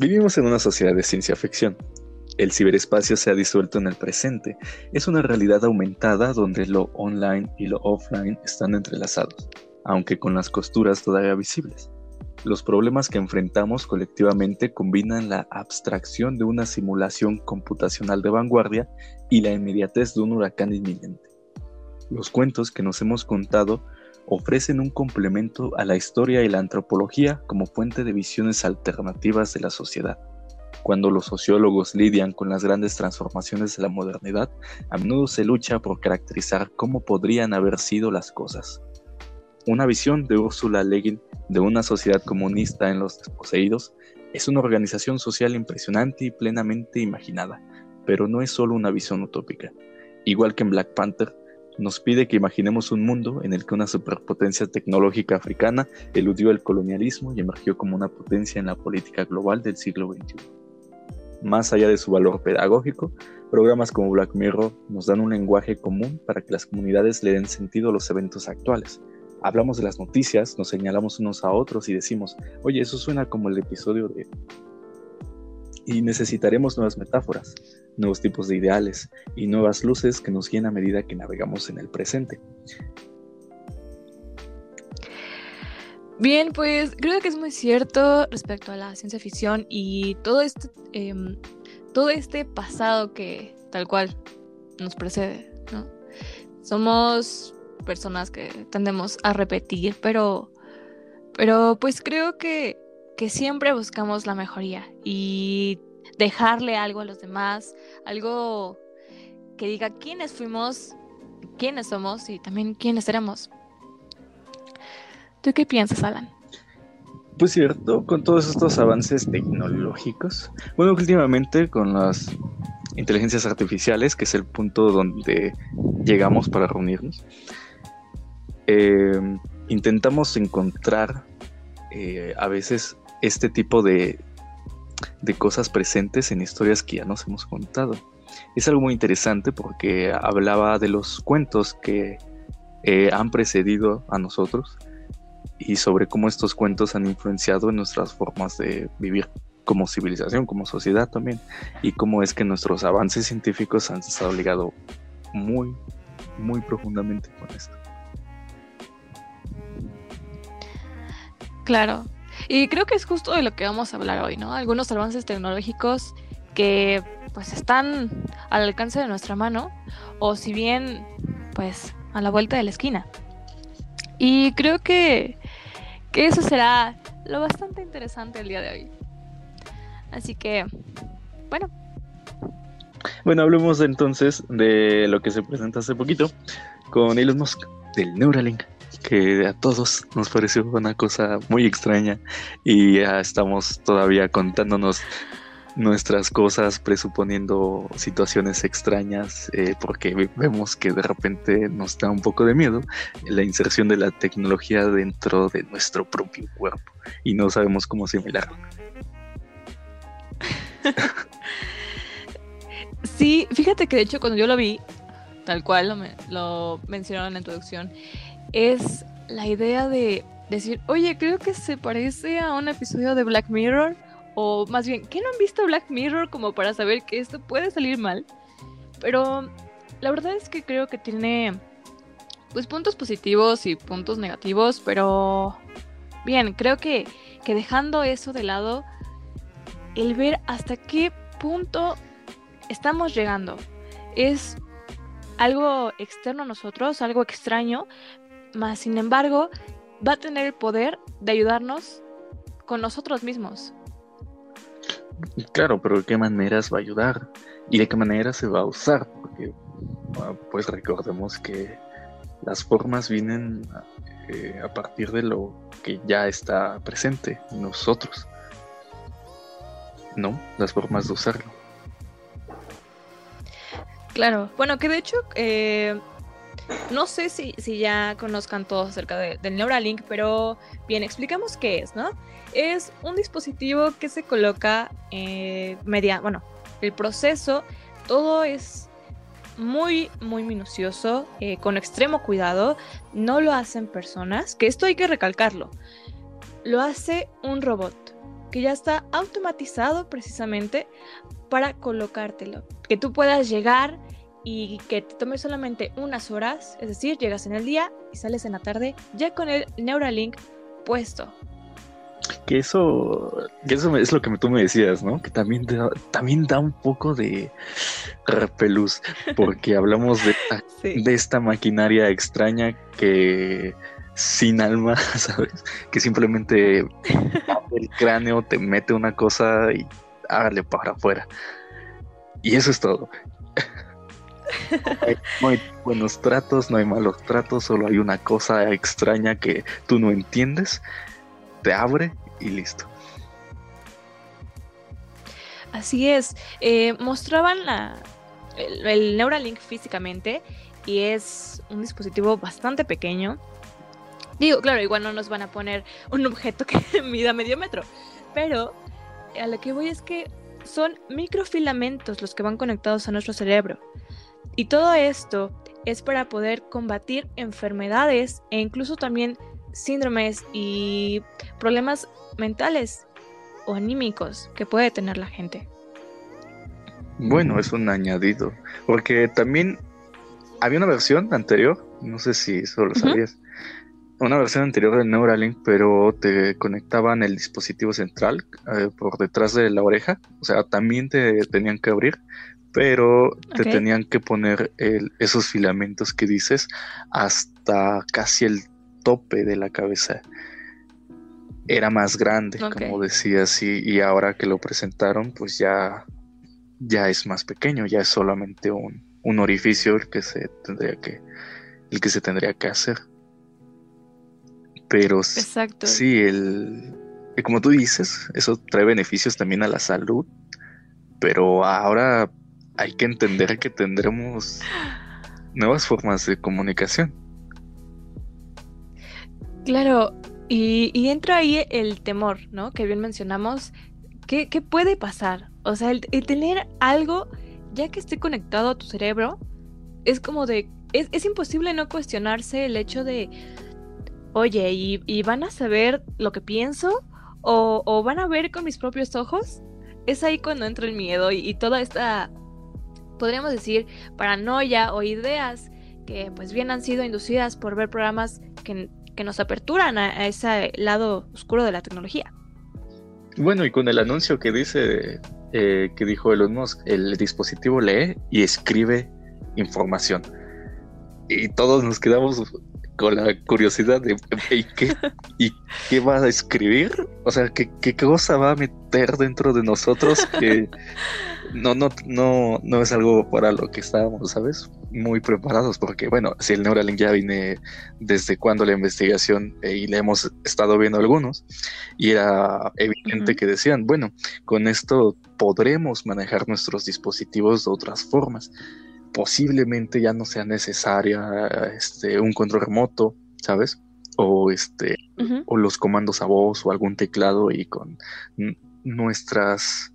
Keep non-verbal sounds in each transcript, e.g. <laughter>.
Vivimos en una sociedad de ciencia ficción. El ciberespacio se ha disuelto en el presente. Es una realidad aumentada donde lo online y lo offline están entrelazados, aunque con las costuras todavía visibles. Los problemas que enfrentamos colectivamente combinan la abstracción de una simulación computacional de vanguardia y la inmediatez de un huracán inminente. Los cuentos que nos hemos contado ofrecen un complemento a la historia y la antropología como fuente de visiones alternativas de la sociedad. Cuando los sociólogos lidian con las grandes transformaciones de la modernidad, a menudo se lucha por caracterizar cómo podrían haber sido las cosas. Una visión de Ursula Le Guin de una sociedad comunista en los desposeídos es una organización social impresionante y plenamente imaginada, pero no es solo una visión utópica. Igual que en Black Panther, nos pide que imaginemos un mundo en el que una superpotencia tecnológica africana eludió el colonialismo y emergió como una potencia en la política global del siglo XXI. Más allá de su valor pedagógico, programas como Black Mirror nos dan un lenguaje común para que las comunidades le den sentido a los eventos actuales, hablamos de las noticias, nos señalamos unos a otros y decimos, oye, eso suena como el episodio de... Y necesitaremos nuevas metáforas, nuevos tipos de ideales y nuevas luces que nos guíen a medida que navegamos en el presente. Bien, pues creo que es muy cierto respecto a la ciencia ficción y todo este, em, todo este pasado que tal cual nos precede, ¿no? Somos personas que tendemos a repetir, pero, pero pues creo que, que siempre buscamos la mejoría y dejarle algo a los demás, algo que diga quiénes fuimos, quiénes somos y también quiénes seremos. ¿Tú qué piensas, Alan? Pues cierto, con todos estos avances tecnológicos, bueno, últimamente con las inteligencias artificiales, que es el punto donde llegamos para reunirnos, eh, intentamos encontrar eh, a veces este tipo de, de cosas presentes en historias que ya nos hemos contado. Es algo muy interesante porque hablaba de los cuentos que eh, han precedido a nosotros y sobre cómo estos cuentos han influenciado en nuestras formas de vivir como civilización, como sociedad también, y cómo es que nuestros avances científicos han estado ligados muy, muy profundamente con esto. Claro. Y creo que es justo de lo que vamos a hablar hoy, ¿no? Algunos avances tecnológicos que pues están al alcance de nuestra mano o si bien pues a la vuelta de la esquina. Y creo que, que eso será lo bastante interesante el día de hoy. Así que, bueno. Bueno, hablemos entonces de lo que se presenta hace poquito con Elon Musk del Neuralink que a todos nos pareció una cosa muy extraña y ya estamos todavía contándonos nuestras cosas, presuponiendo situaciones extrañas, eh, porque vemos que de repente nos da un poco de miedo la inserción de la tecnología dentro de nuestro propio cuerpo y no sabemos cómo asimilarlo. <laughs> Sí, fíjate que de hecho cuando yo lo vi, tal cual lo, lo mencionaron en la introducción, es la idea de decir, oye, creo que se parece a un episodio de Black Mirror, o más bien, ¿qué no han visto Black Mirror como para saber que esto puede salir mal? Pero la verdad es que creo que tiene pues puntos positivos y puntos negativos, pero bien, creo que, que dejando eso de lado, el ver hasta qué punto estamos llegando es algo externo a nosotros, algo extraño, más sin embargo, va a tener el poder de ayudarnos con nosotros mismos. Claro, pero ¿de qué maneras va a ayudar? ¿Y de qué manera se va a usar? Porque, ah, pues recordemos que las formas vienen eh, a partir de lo que ya está presente en nosotros. ¿No? Las formas de usarlo. Claro, bueno, que de hecho eh, no sé si, ya conozcan todos acerca del Neuralink, pero bien, explicamos qué es, ¿no? Es un dispositivo que se coloca eh, media, bueno, el proceso, todo es muy, muy minucioso, eh, con extremo cuidado, no lo hacen personas, que esto hay que recalcarlo, lo hace un robot. que ya está automatizado precisamente para colocártelo. Que tú puedas llegar y que te tome solamente unas horas, es decir, llegas en el día y sales en la tarde ya con el Neuralink puesto. Que eso, que eso es lo que tú me decías, ¿no? Que también, da, también da un poco de repelús, porque hablamos de, <laughs> de esta maquinaria extraña que sin alma, <laughs> ¿sabes? Que simplemente el cráneo te mete una cosa y hágale para afuera. Y eso es todo. No hay, buenos tratos, no hay malos tratos, solo hay una cosa extraña que tú no entiendes, te abre y listo. Así es. Eh, mostraban la, el, Neuralink físicamente y es un dispositivo bastante pequeño. Digo, claro, igual no nos van a poner un objeto que <laughs> mida medio metro, pero a lo que voy es que son microfilamentos los que van conectados a nuestro cerebro. Y todo esto es para poder combatir enfermedades e incluso también síndromes y problemas mentales o anímicos que puede tener la gente. Bueno, es un añadido, porque también había una versión anterior, no sé si eso lo sabías, una versión anterior del Neuralink, pero te conectaban el dispositivo central eh, por detrás de la oreja, o sea, también te tenían que abrir, pero te tenían que poner esos filamentos que dices hasta casi el tope de la cabeza. Era más grande, como decías, y, y, ahora que lo presentaron, pues ya, ya es más pequeño, ya es solamente un, un orificio el que se tendría que, el que se tendría que hacer. Pero Exacto. sí, el, como tú dices, eso trae beneficios también a la salud, pero ahora hay que entender que tendremos nuevas formas de comunicación. Claro, y, entra ahí el temor, ¿no? Que bien mencionamos. ¿Qué, puede pasar? O sea, el, tener algo, ya que esté conectado a tu cerebro, es como de... Es, imposible no cuestionarse el hecho de, oye, ¿y, van a saber lo que pienso? ¿O, ¿O, van a ver con mis propios ojos? Es ahí cuando entra el miedo y toda esta podríamos decir, paranoia o ideas que pues bien han sido inducidas por ver programas que, nos aperturan a, ese lado oscuro de la tecnología. Bueno, y con el anuncio que dice, eh, que dijo Elon Musk, el dispositivo lee y escribe información. Y todos nos quedamos con la curiosidad de ¿y qué, ¿y qué va a escribir? O sea, ¿qué, ¿qué, cosa va a meter dentro de nosotros que no, no, no, no es algo para lo que estábamos, ¿sabes? Muy preparados, porque bueno, si el Neuralink ya viene desde cuando la investigación eh, y le hemos estado viendo algunos, y era evidente que decían, bueno, con esto podremos manejar nuestros dispositivos de otras formas. Posiblemente ya no sea necesaria este, un control remoto, ¿sabes? O este, o los comandos a voz o algún teclado y con nuestras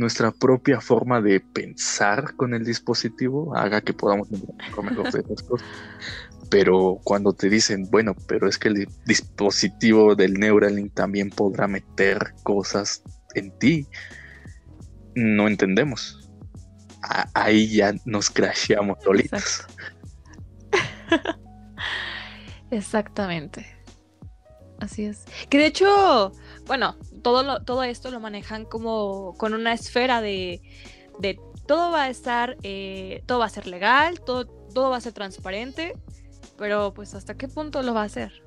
nuestra propia forma de pensar con el dispositivo haga que podamos mejor de cosas. Pero cuando te dicen, bueno, pero es que el dispositivo del Neuralink también podrá meter cosas en ti, no entendemos. ahí ya nos crasheamos solitos. <laughs> Exactamente. Así es. Que de hecho, bueno, todo, todo esto lo manejan como con una esfera de, de todo va a estar, eh, todo va a ser legal, todo, todo va a ser transparente, pero pues hasta qué punto lo va a hacer.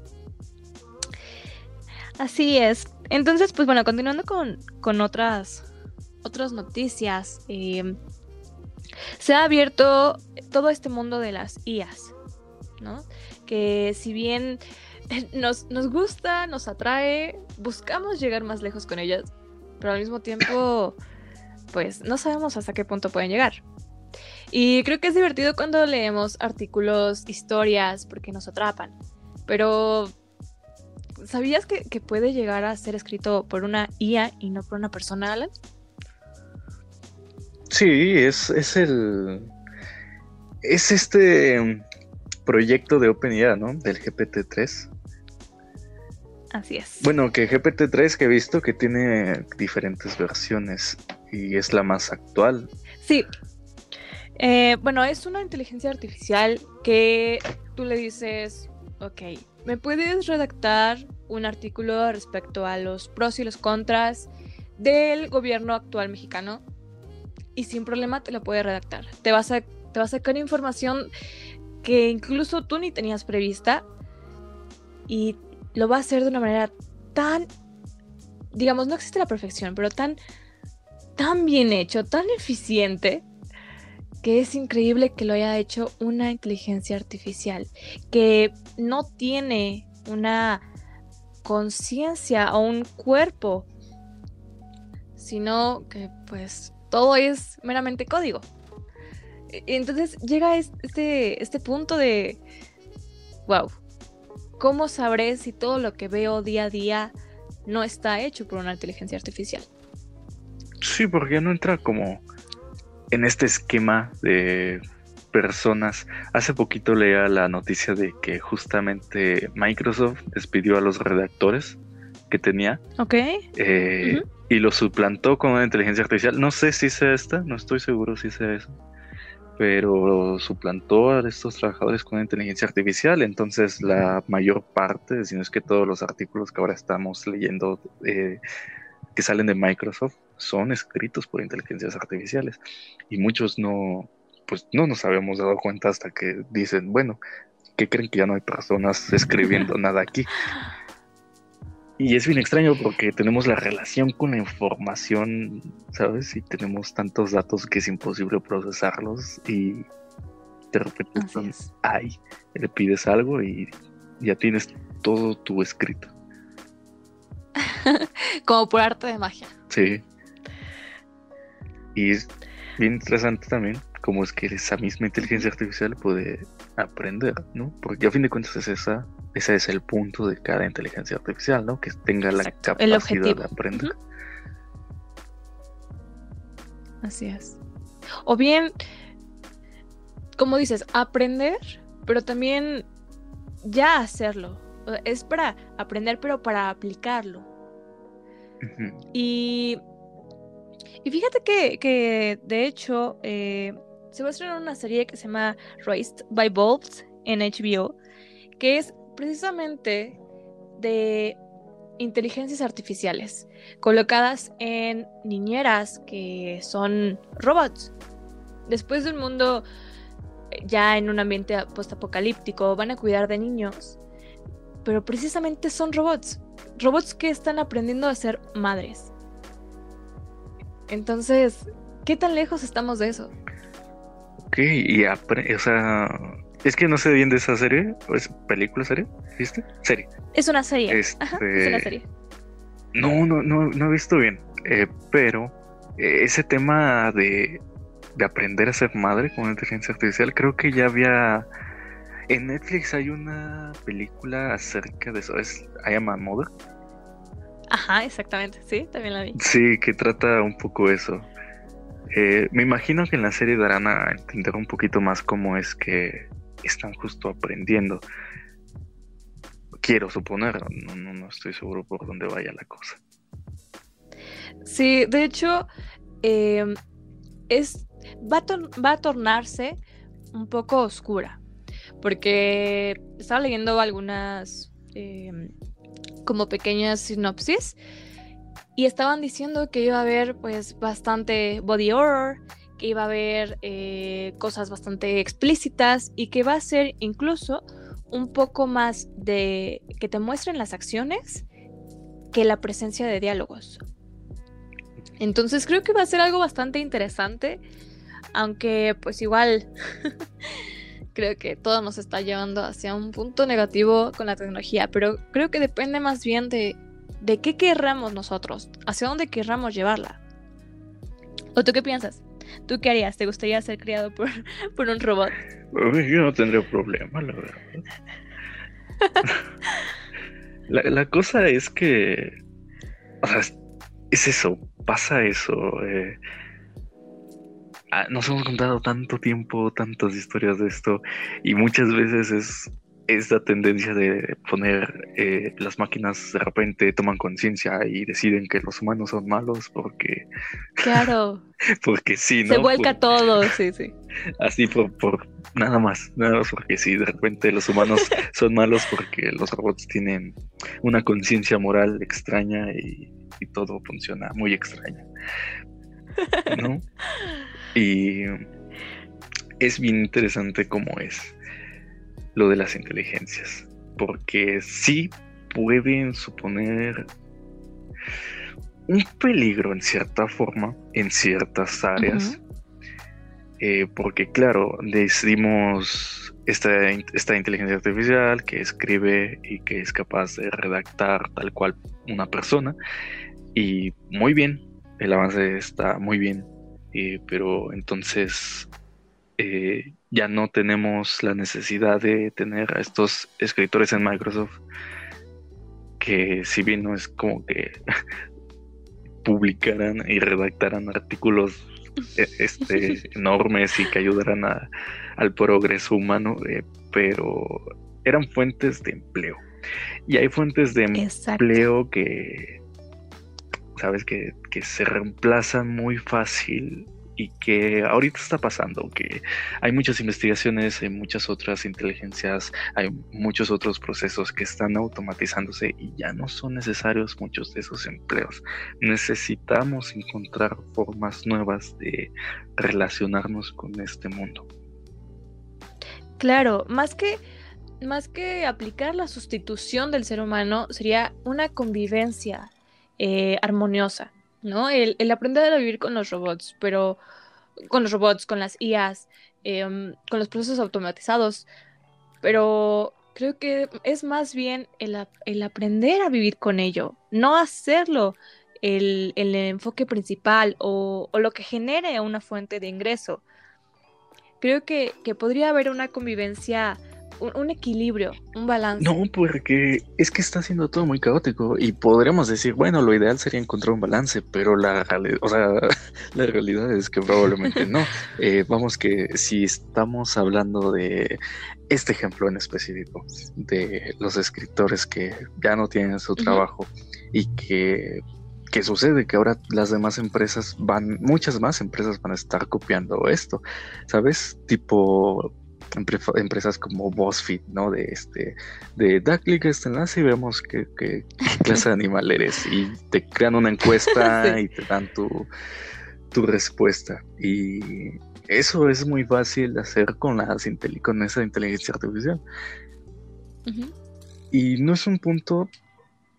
Así es. Entonces, pues bueno, continuando con, con otras, otras noticias, em, se ha abierto todo este mundo de las IAS, ¿no? Que si bien <laughs> nos, nos gusta, nos atrae, buscamos llegar más lejos con ellas, pero al mismo tiempo, <coughs> pues no sabemos hasta qué punto pueden llegar. Y creo que es divertido cuando leemos artículos, historias, porque nos atrapan. Pero, ¿sabías que, puede llegar a ser escrito por una IA y no por una persona, Alan? Sí, es, es el. Es este proyecto de OpenIA, ¿no? Del GPT-3. Así es. Bueno, que GPT-3 que he visto que tiene diferentes versiones y es la más actual. Sí. Eh, bueno, es una inteligencia artificial que tú le dices, ok, ¿me puedes redactar un artículo respecto a los pros y los contras del gobierno actual mexicano? Y sin problema te lo puede redactar. Te vas a, te va a sacar información que incluso tú ni tenías prevista y lo va a hacer de una manera tan, digamos, no existe la perfección, pero tan, tan bien hecho, tan eficiente, que es increíble que lo haya hecho una inteligencia artificial, que no tiene una conciencia o un cuerpo, sino que pues todo es meramente código. E, entonces llega este, este punto de, wow, ¿cómo sabré si todo lo que veo día a día no está hecho por una inteligencia artificial? Sí, porque no entra como en este esquema de personas. Hace poquito leía la noticia de que justamente Microsoft despidió a los redactores que tenía. Ok. Eh, y lo suplantó con una inteligencia artificial. No sé si sea esta, no estoy seguro si sea eso pero suplantó a estos trabajadores con inteligencia artificial. Entonces, la mayor parte, si no es que todos los artículos que ahora estamos leyendo eh, que salen de Microsoft son escritos por inteligencias artificiales. Y muchos no, pues no nos habíamos dado cuenta hasta que dicen, bueno, ¿qué creen que ya no hay personas escribiendo <laughs> nada aquí? Y es bien extraño porque tenemos la relación con la información, ¿sabes? Y tenemos tantos datos que es imposible procesarlos y de repente ay, le pides algo y ya tienes todo tu escrito. <laughs> Como por arte de magia. Sí. Y es bien interesante también cómo es que esa misma inteligencia artificial puede aprender, ¿no? Porque a fin de cuentas es esa ese es el punto de cada inteligencia artificial, ¿no? Que tenga la capacidad de aprender. Así es. O bien, como dices, aprender, pero también ya hacerlo. Es para aprender, pero para aplicarlo. y, y fíjate que, de hecho, eh, se va a estrenar una serie que se llama Raised by Bulbs en HBO, que es precisamente de inteligencias artificiales colocadas en niñeras que son robots. Después de un mundo eh, ya en un ambiente postapocalíptico, van a cuidar de niños, pero precisamente son robots, robots que están aprendiendo a ser madres. Entonces, ¿qué tan lejos estamos de eso? Ok, y o sea, es que no sé bien de esa serie. ¿Es película, serie? ¿Viste? Serie. Es una serie. es una este, serie. No, no, no, no he visto bien. Eh, pero eh, ese tema de, de aprender a ser madre con inteligencia artificial, creo que ya había. En Netflix hay una película acerca de eso. Es I Am a Mother. Ajá, exactamente. Sí, también la vi. Sí, que trata un poco eso. Eh, me imagino que en la serie darán a entender un poquito más cómo es que están justo aprendiendo. Quiero suponer, no, no, estoy seguro por dónde vaya la cosa. Sí, de hecho, em, es, va, a va a tornarse un poco oscura, porque estaba leyendo algunas em, como pequeñas sinopsis y estaban diciendo que iba a haber pues bastante body horror iba a haber eh, cosas bastante explícitas y que va a ser incluso un poco más de que te muestren las acciones que la presencia de diálogos. Entonces creo que va a ser algo bastante interesante, aunque pues igual <laughs> creo que todo nos está llevando hacia un punto negativo con la tecnología, pero creo que depende más bien de, de qué querramos nosotros, hacia dónde querramos llevarla. ¿O tú qué piensas? ¿Tú qué harías? ¿Te gustaría ser criado por, <laughs> por un robot? Yo no tendría problema, la verdad. <laughs> la, cosa es que. O sea, es eso, pasa eso. Eh, ah, nos hemos contado tanto tiempo, tantas historias de esto, y muchas veces es esta tendencia de poner eh, las máquinas de repente toman conciencia y deciden que los humanos son malos porque claro. <laughs> porque sí no se vuelca todo sí sí. Así por, por nada más nada más porque sí de repente los humanos <laughs> son malos porque los robots tienen una conciencia moral extraña y, y todo funciona muy extraño no <laughs> y es bien interesante cómo es lo de las inteligencias, porque sí pueden suponer un peligro en cierta forma, en ciertas áreas, eh, porque claro, decidimos esta, esta inteligencia artificial que escribe y que es capaz de redactar tal cual una persona, y muy bien, el avance está muy bien, eh, pero entonces eh, ya no tenemos la necesidad de tener a estos escritores en Microsoft que si bien no es como que <laughs> publicaran y redactaran artículos eh, este, <laughs> enormes y que ayudaran al progreso humano, eh, pero eran fuentes de empleo. Y hay fuentes de empleo que, sabes, que, que se reemplazan muy fácil y que ahorita está pasando, que hay muchas investigaciones, hay muchas otras inteligencias, hay muchos otros procesos que están automatizándose y ya no son necesarios muchos de esos empleos. Necesitamos encontrar formas nuevas de relacionarnos con este mundo. Claro, más que más que aplicar la sustitución del ser humano, sería una convivencia eh, armoniosa ¿no? El, aprender a vivir con los robots, pero con los robots, con las IAs, em, con los procesos automatizados, pero creo que es más bien el, aprender a vivir con ello, no hacerlo el, enfoque principal o, o, lo que genere una fuente de ingreso. Creo que, que podría haber una convivencia un, equilibrio, un balance. No, porque es que está siendo todo muy caótico y podríamos decir, bueno, lo ideal sería encontrar un balance, pero la, o sea, <laughs> la realidad es que probablemente no. <laughs> Eh, vamos que si estamos hablando de este ejemplo en específico, de los escritores que ya no tienen su trabajo y que ¿qué sucede? Que ahora las demás empresas van, muchas más empresas van a estar copiando esto, ¿sabes? Tipo, empresas como BuzzFeed, ¿no? De este, de da clic a este enlace y vemos qué, <laughs> clase de animal eres. Y te crean una encuesta <laughs> y te dan tu, tu respuesta. Y eso es muy fácil de hacer con, las con esa inteligencia artificial. Y no es un punto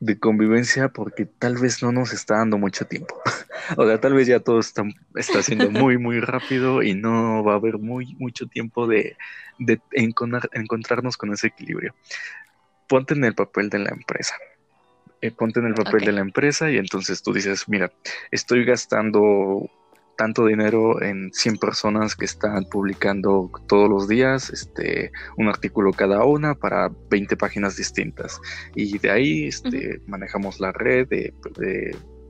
de convivencia porque tal vez no nos está dando mucho tiempo. <laughs> o sea, tal vez ya todo está, está siendo muy, muy rápido y no va a haber muy, mucho tiempo de, de encontrarnos con ese equilibrio. Ponte en el papel de la empresa. Eh, ponte en el papel de la empresa y entonces tú dices, mira, estoy gastando tanto dinero en 100 personas que están publicando todos los días este, un artículo cada una para 20 páginas distintas. Y de ahí este, manejamos la red de,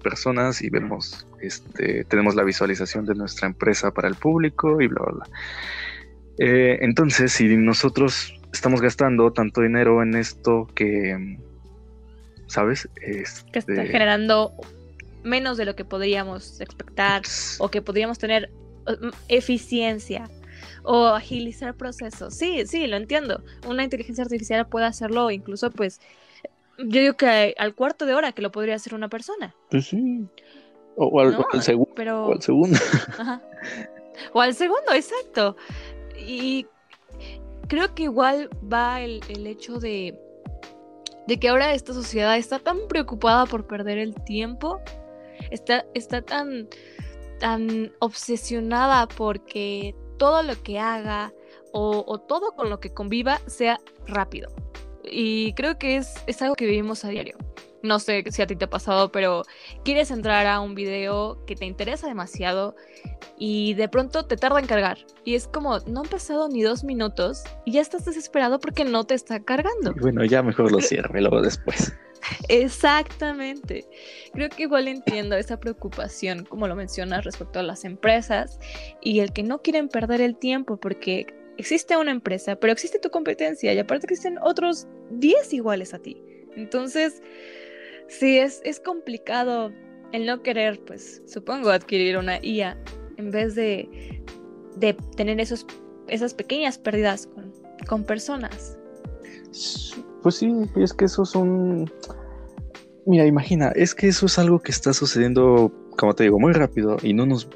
personas y vemos, este, tenemos la visualización de nuestra empresa para el público y bla, bla, bla. Eh, entonces, si nosotros estamos gastando tanto dinero en esto que, ¿sabes? que está este, generando menos de lo que podríamos expectar o que podríamos tener eficiencia o agilizar procesos. Sí, sí, lo entiendo. Una inteligencia artificial puede hacerlo incluso pues yo digo que al cuarto de hora que lo podría hacer una persona. Pues sí. O, al, segundo. Pero... O al segundo. <laughs> O al segundo, exacto. Y creo que igual va el, el hecho de, de que ahora esta sociedad está tan preocupada por perder el tiempo está, está tan, tan obsesionada porque todo lo que haga o, todo con lo que conviva sea rápido. Y creo que es, es algo que vivimos a diario. No sé si a ti te ha pasado, pero quieres entrar a un video que te interesa demasiado y de pronto te tarda en cargar. Y es como, no han pasado ni dos minutos y ya estás desesperado porque no te está cargando. bueno, ya mejor lo cierre luego después. Exactamente. Creo que igual entiendo esa preocupación, como lo mencionas, respecto a las empresas y el que no quieren perder el tiempo, porque existe una empresa, pero existe tu competencia y aparte existen otros 10 iguales a ti. Entonces, sí, es, es complicado el no querer, pues supongo, adquirir una IA en vez de, de tener esos, esas pequeñas pérdidas con, con personas. Pues sí, es que eso es un... Mira, imagina, es que eso es algo que está sucediendo, como te digo, muy rápido y no nos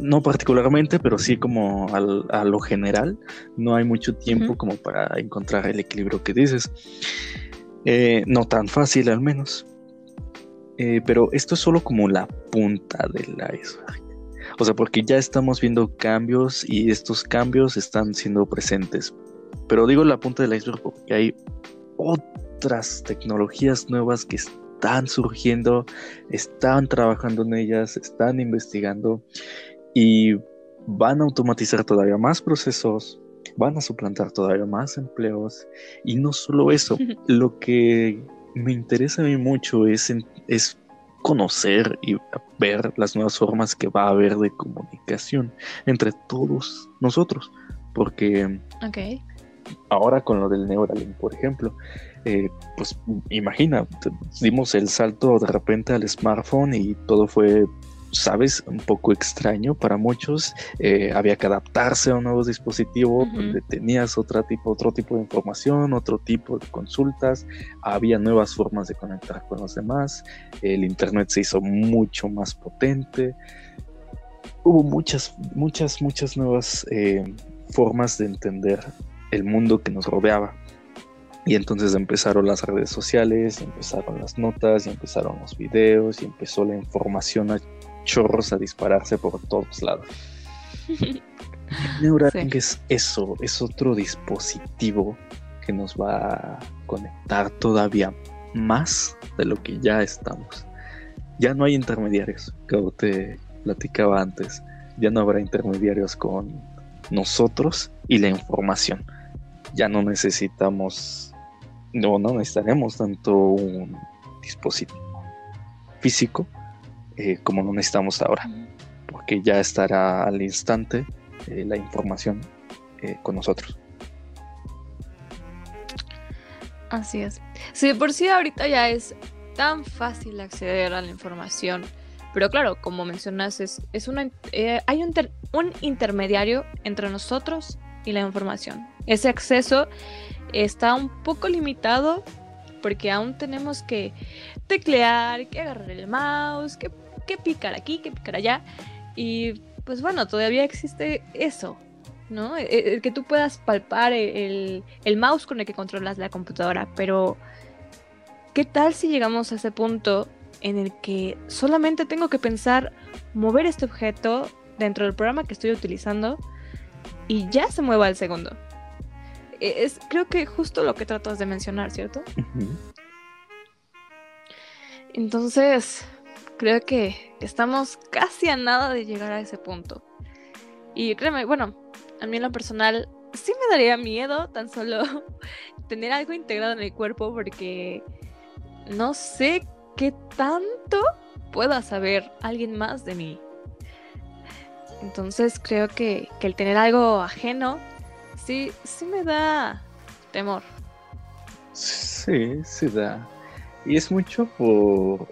no particularmente, pero sí como a lo general, no hay mucho tiempo como para encontrar el equilibrio que dices. Eh, no tan fácil al menos. Eh, pero esto es solo como la punta del iceberg. O sea, porque ya estamos viendo cambios y estos cambios están siendo presentes. Pero digo la punta del iceberg porque hay otras tecnologías nuevas que están surgiendo, están trabajando en ellas, están investigando y van a automatizar todavía más procesos, van a suplantar todavía más empleos. Y no solo eso, <laughs> lo que me interesa a mí mucho es, es conocer y ver las nuevas formas que va a haber de comunicación entre todos nosotros. Porque ahora con lo del Neuralink, por ejemplo, eh, pues imagina, dimos el salto de repente al smartphone y todo fue, sabes, un poco extraño para muchos. Eh, había que adaptarse a un nuevo dispositivo donde tenías otro tipo, otro tipo de información, otro tipo de consultas, había nuevas formas de conectar con los demás, el internet se hizo mucho más potente. Hubo muchas, muchas, muchas nuevas eh, formas de entender el mundo que nos rodeaba. Y entonces empezaron las redes sociales, empezaron las notas, y empezaron los videos, y empezó la información a chorros a dispararse por todos lados. <laughs> Neuralink es eso, es otro dispositivo que nos va a conectar todavía más de lo que ya estamos. Ya no hay intermediarios, como te platicaba antes. Ya no habrá intermediarios con nosotros y la información. Ya no necesitamos no, no necesitaremos tanto un dispositivo físico eh, como no necesitamos ahora, porque ya estará al instante eh, la información eh, con nosotros. Así es. Si por sí ahorita ya es tan fácil acceder a la información, pero claro, como mencionas, es, es una, hay un, un intermediario entre nosotros y la información. Ese acceso está un poco limitado porque aún tenemos que teclear, que agarrar el mouse, que, picar aquí, que picar allá. Y pues bueno, todavía existe eso, ¿no? El, e, e, que tú puedas palpar el, mouse con el que controlas la computadora, pero ¿qué tal si llegamos a ese punto en el que solamente tengo que pensar mover este objeto dentro del programa que estoy utilizando y ya se mueva al segundo? E, es creo que justo lo que tratas de mencionar, ¿cierto? Entonces, creo que estamos casi a nada de llegar a ese punto. Y créeme, bueno, a mí en lo personal sí me daría miedo tan solo <laughs> tener algo integrado en el cuerpo porque no sé qué tanto pueda saber alguien más de mí. Entonces creo que, que el tener algo ajeno sí, sí me da temor. Sí, sí da. Y es mucho por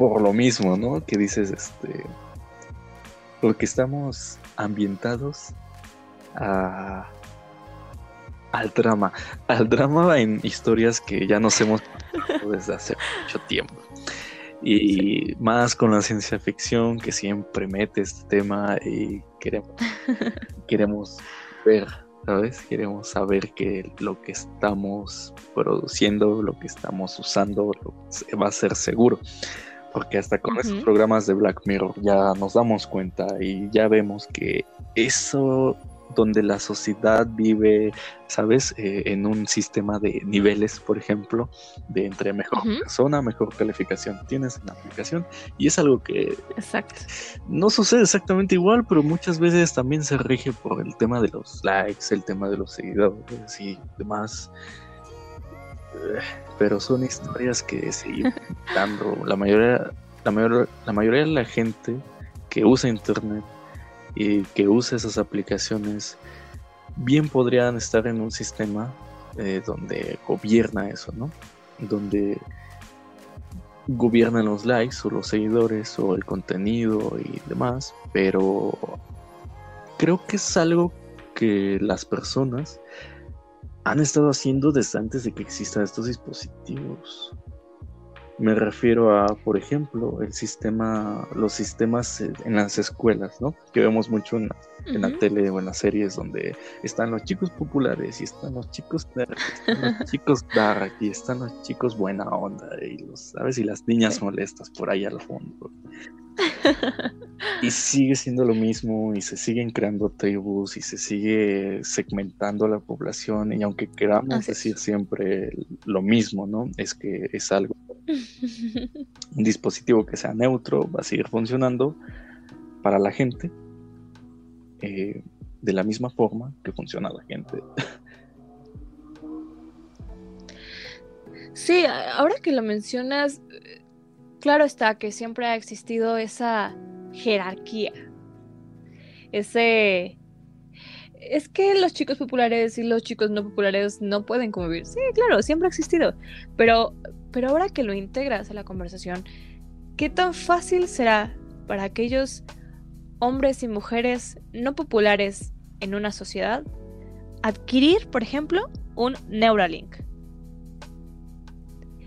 por lo mismo, ¿no? Que dices, este, porque estamos ambientados a, al drama, al drama en historias que ya nos hemos desde hace mucho tiempo. Y más con la ciencia ficción que siempre mete este tema y queremos, <laughs> queremos ver, ¿sabes? Queremos saber que lo que estamos produciendo, lo que estamos usando, va a ser seguro. Porque hasta con esos programas de Black Mirror ya nos damos cuenta y ya vemos que eso donde la sociedad vive, ¿sabes? Eh, en un sistema de niveles, por ejemplo, de entre mejor persona, mejor calificación tienes en la aplicación. Y es algo que Exacto. no sucede exactamente igual, pero muchas veces también se rige por el tema de los likes, el tema de los seguidores y demás. Eh, pero son historias que siguen <laughs> dando. La mayoría, la, mayor, la mayoría de la gente que usa internet y que usa esas aplicaciones bien podrían estar en un sistema eh, donde gobierna eso, ¿no? Donde gobiernan los likes o los seguidores o el contenido y demás, pero creo que es algo que las personas han estado haciendo desde antes de que existan estos dispositivos. Me refiero a, por ejemplo, el sistema, los sistemas en las escuelas, ¿no? Que vemos mucho en, la tele o en las series donde están los chicos populares y están los chicos están los <laughs> chicos dark y están los chicos buena onda y los, ¿sabes? Y las niñas molestas por ahí al fondo. <laughs> y sigue siendo lo mismo y se siguen creando tribus y se sigue segmentando la población y aunque queramos decir siempre lo mismo, ¿no? Es que es algo, <laughs> un dispositivo que sea neutro va a seguir funcionando para la gente eh, de la misma forma que funciona la gente. Sí, ahora que lo mencionas, claro está que siempre ha existido esa jerarquía. Ese... Es que los chicos populares y los chicos no populares no pueden convivir. Sí, claro, siempre ha existido. Pero, pero ahora que lo integras a la conversación, ¿qué tan fácil será para aquellos hombres y mujeres no populares en una sociedad adquirir, por ejemplo, un Neuralink?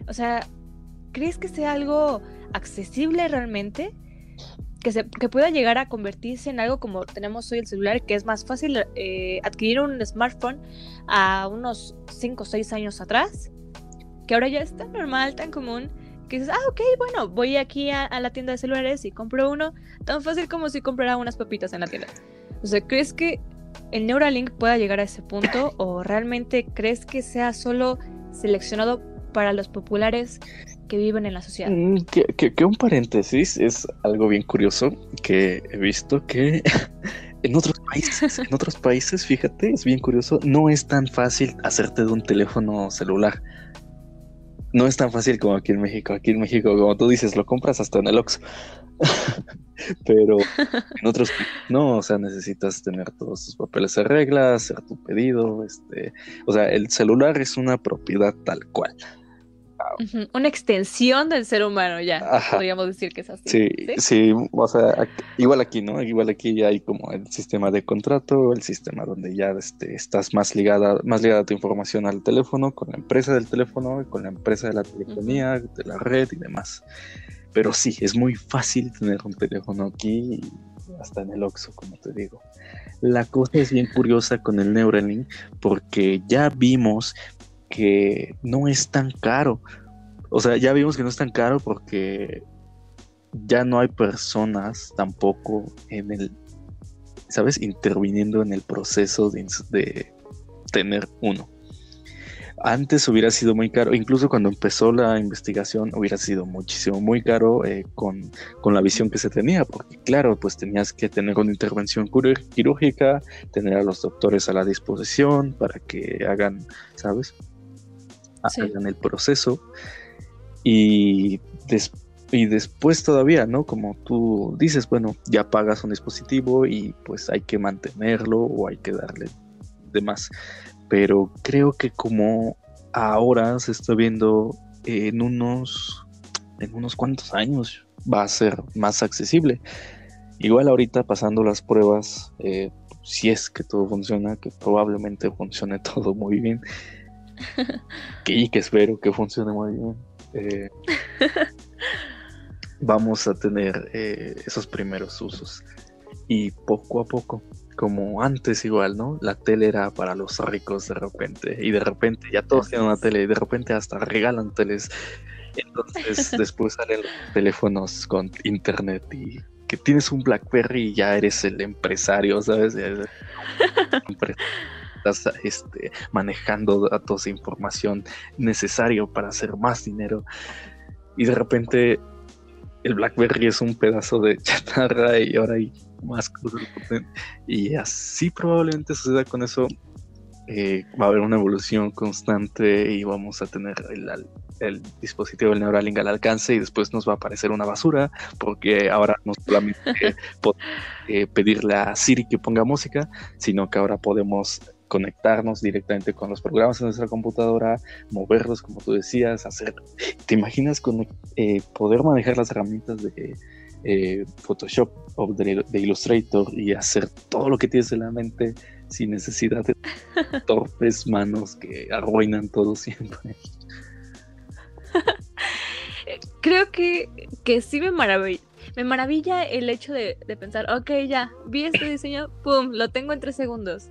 O sea, ¿crees que sea algo accesible realmente? Que, se, que pueda llegar a convertirse en algo como tenemos hoy el celular, que es más fácil eh, adquirir un smartphone a unos 5 o 6 años atrás, que ahora ya es tan normal, tan común, que dices, ah, ok, bueno, voy aquí a, a la tienda de celulares y compro uno, tan fácil como si comprara unas papitas en la tienda. O sea, ¿crees que el Neuralink pueda llegar a ese punto o realmente crees que sea solo seleccionado para los populares que viven en la sociedad. Mm, que, un paréntesis es algo bien curioso que he visto que <laughs> en otros países, en otros países, fíjate, es bien curioso, no es tan fácil hacerte de un teléfono celular. No es tan fácil como aquí en México. Aquí en México, como tú dices, lo compras hasta en el Oxxo. <laughs> Pero en otros no, o sea, necesitas tener todos tus papeles en regla, hacer tu pedido, este, o sea, el celular es una propiedad tal cual. Una extensión del ser humano, ya. Podríamos decir que es así. Sí, sí, o sea, igual aquí, ¿no? Igual aquí ya hay como el sistema de contrato, el sistema donde ya este, estás más ligada, más ligada tu información al teléfono, con la empresa del teléfono, con la empresa de la telefonía, de la red y demás. Pero sí, es muy fácil tener un teléfono aquí, hasta en el Oxxo, como te digo. La cosa es bien curiosa con el Neuralink porque ya vimos que no es tan caro. O sea, ya vimos que no es tan caro porque ya no hay personas tampoco en el, ¿sabes? Interviniendo en el proceso de, tener uno. Antes hubiera sido muy caro, incluso cuando empezó la investigación hubiera sido muchísimo, muy caro eh, con, con, la visión que se tenía, porque claro, pues tenías que tener una intervención quirúrgica, tener a los doctores a la disposición para que hagan, ¿sabes? en el proceso y, y después todavía, ¿no? Como tú dices, bueno, ya pagas un dispositivo y pues hay que mantenerlo o hay que darle demás. Pero creo que como ahora se está viendo en unos, en unos cuantos años va a ser más accesible. Igual ahorita pasando las pruebas, eh, si es que todo funciona, que probablemente funcione <laughs> todo muy bien, <laughs> y que espero que funcione muy bien. Eh, <laughs> vamos a tener eh, esos primeros usos. Y poco a poco, como antes igual, ¿no? La tele era para los ricos de repente. Y de repente ya todos tienen una tele y de repente hasta regalan teles. Entonces <laughs> después salen los teléfonos con internet y que tienes un Blackberry y ya eres el empresario, ¿sabes? <laughs> estás este, manejando datos e información necesario para hacer más dinero. Y de repente el BlackBerry es un pedazo de <laughs> chatarra y ahora hay más cosas y así probablemente suceda con eso. Eh, va a haber una evolución constante y vamos a tener el, dispositivo del Neuralink al alcance y después nos va a aparecer una basura porque ahora no solamente <laughs> podemos eh, pedirle a Siri que ponga música, sino que ahora podemos conectarnos directamente con los programas en nuestra computadora, moverlos como tú decías, hacer... ¿Te imaginas con, eh, poder manejar las herramientas de eh, Photoshop o de, Illustrator y hacer todo lo que tienes en la mente sin necesidad de <laughs> torpes manos que arruinan todo siempre? Creo que, que sí me maravilla. Me maravilla el hecho de, de pensar, ok, ya, vi este diseño, pum, lo tengo en tres segundos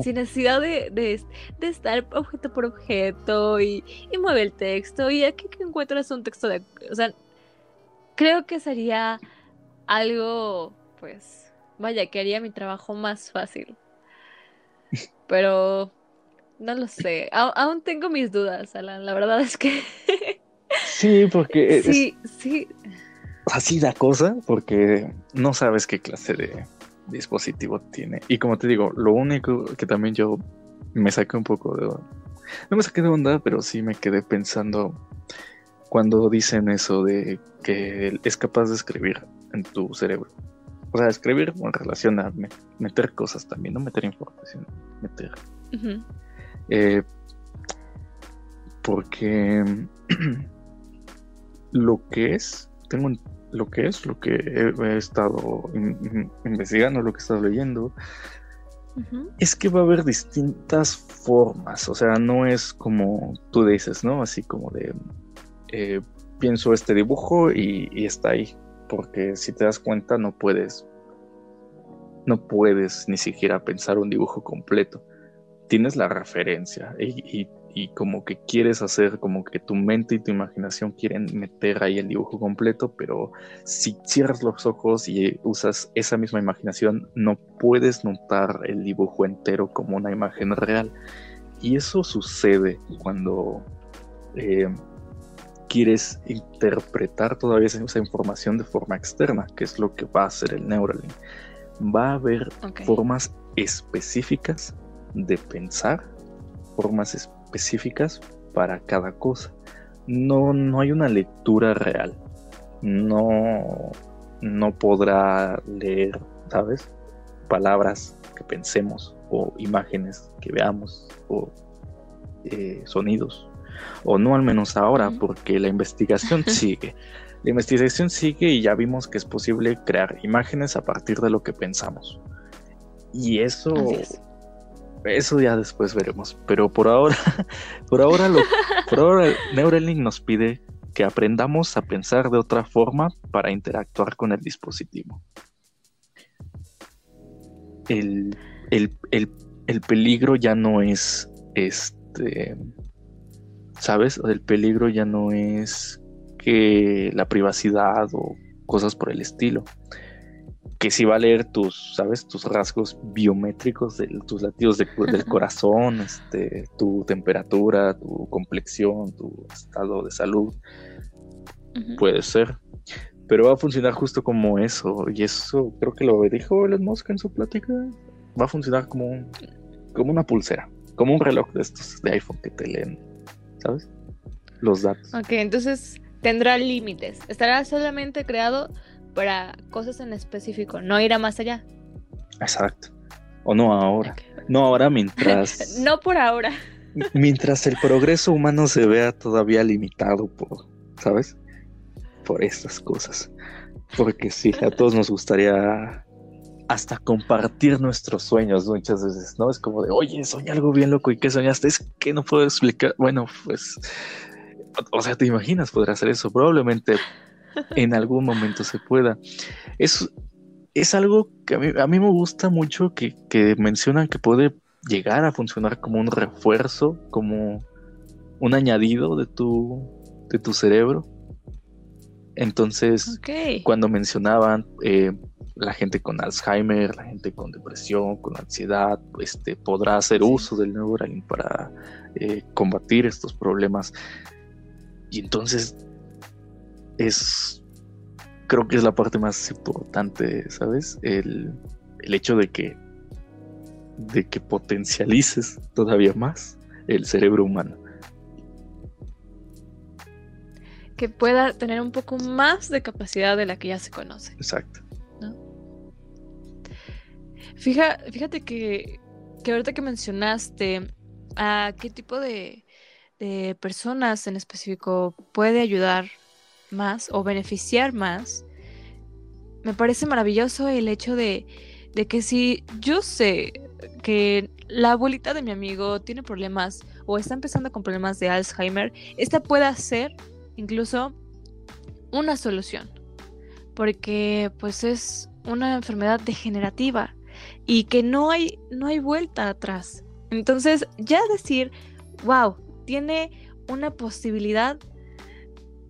sin necesidad de, estar objeto por objeto y, mueve el texto y aquí que encuentras un texto de... O sea, creo que sería algo, pues, vaya, que haría mi trabajo más fácil. <laughs> Pero, no lo sé, aún tengo mis dudas, Alan, la verdad es que... <laughs> sí, porque... Sí, sí. Así la cosa, porque no sabes qué clase de dispositivo tiene. Y como te digo, lo único que también yo me saqué un poco de... No me saqué de onda, pero sí me quedé pensando cuando dicen eso de que es capaz de escribir en tu cerebro. O sea, escribir en relación a meter cosas también, no meter información, meter. Eh, porque <clears throat> lo que es, tengo lo que es, lo que he, estado investigando, lo que he estado leyendo, es que va a haber distintas formas, o sea, no es como tú dices, ¿no? Así como de, eh, pienso este dibujo y, está ahí, porque si te das cuenta no puedes, no puedes ni siquiera pensar un dibujo completo. Tienes la referencia y y como que quieres hacer, como que tu mente y tu imaginación quieren meter ahí el dibujo completo, pero si cierras los ojos y usas esa misma imaginación, no puedes notar el dibujo entero como una imagen real. Y eso sucede cuando eh, quieres interpretar todavía esa información de forma externa, que es lo que va a hacer el Neuralink. Va a haber formas específicas de pensar, formas específicas específicas para cada cosa. No, no hay una lectura real. No, no podrá leer, ¿sabes? Palabras que pensemos o imágenes que veamos o eh, sonidos. O no al menos ahora, porque la investigación <laughs> sigue. La investigación sigue y ya vimos que es posible crear imágenes a partir de lo que pensamos. Y eso eso ya después veremos. Pero por ahora, <laughs> por ahora, lo, por ahora Neuralink nos pide que aprendamos a pensar de otra forma para interactuar con el dispositivo. El, el, peligro ya no es este. ¿Sabes? El peligro ya no es que la privacidad o cosas por el estilo que si va a leer tus, ¿sabes? Tus rasgos biométricos, de, tus latidos del corazón, este, tu temperatura, tu complexión, tu estado de salud. Puede ser. Pero va a funcionar justo como eso. Y eso creo que lo dijo Elon Musk en su plática. Va a funcionar como, como una pulsera, como un reloj de estos de iPhone que te leen, ¿sabes? Los datos. Ok, entonces tendrá límites. Estará solamente creado para cosas en específico, no irá más allá. Exacto. O no ahora. No ahora <laughs> mientras... no por ahora. mientras el progreso humano se vea todavía limitado por, ¿sabes? Por estas cosas. Porque sí, a todos nos gustaría hasta compartir nuestros sueños muchas veces, ¿no? Es como de, oye, soñé algo bien loco y ¿qué soñaste? Es que no puedo explicar. Bueno, pues, o sea, ¿te imaginas poder hacer eso? Probablemente en algún momento se pueda. Es, es algo que a mí, me gusta mucho que, mencionan que puede llegar a funcionar como un refuerzo, como un añadido de tu, de tu cerebro. Entonces, cuando mencionaban eh, la gente con Alzheimer, la gente con depresión, con ansiedad, este, podrá hacer uso del Neuralink para eh, combatir estos problemas. Y entonces es, creo que es la parte más importante, ¿sabes? El, hecho de que de que potencialices todavía más el cerebro humano. Que pueda tener un poco más de capacidad de la que ya se conoce. Exacto. fíjate que, que ahorita que mencionaste a qué tipo de, de personas en específico puede ayudar más o beneficiar más, me parece maravilloso el hecho de, de que si yo sé que la abuelita de mi amigo tiene problemas o está empezando con problemas de Alzheimer, esta puede ser incluso una solución. Porque pues es una enfermedad degenerativa y que no hay, no hay vuelta atrás. Entonces, ya decir, wow, tiene una posibilidad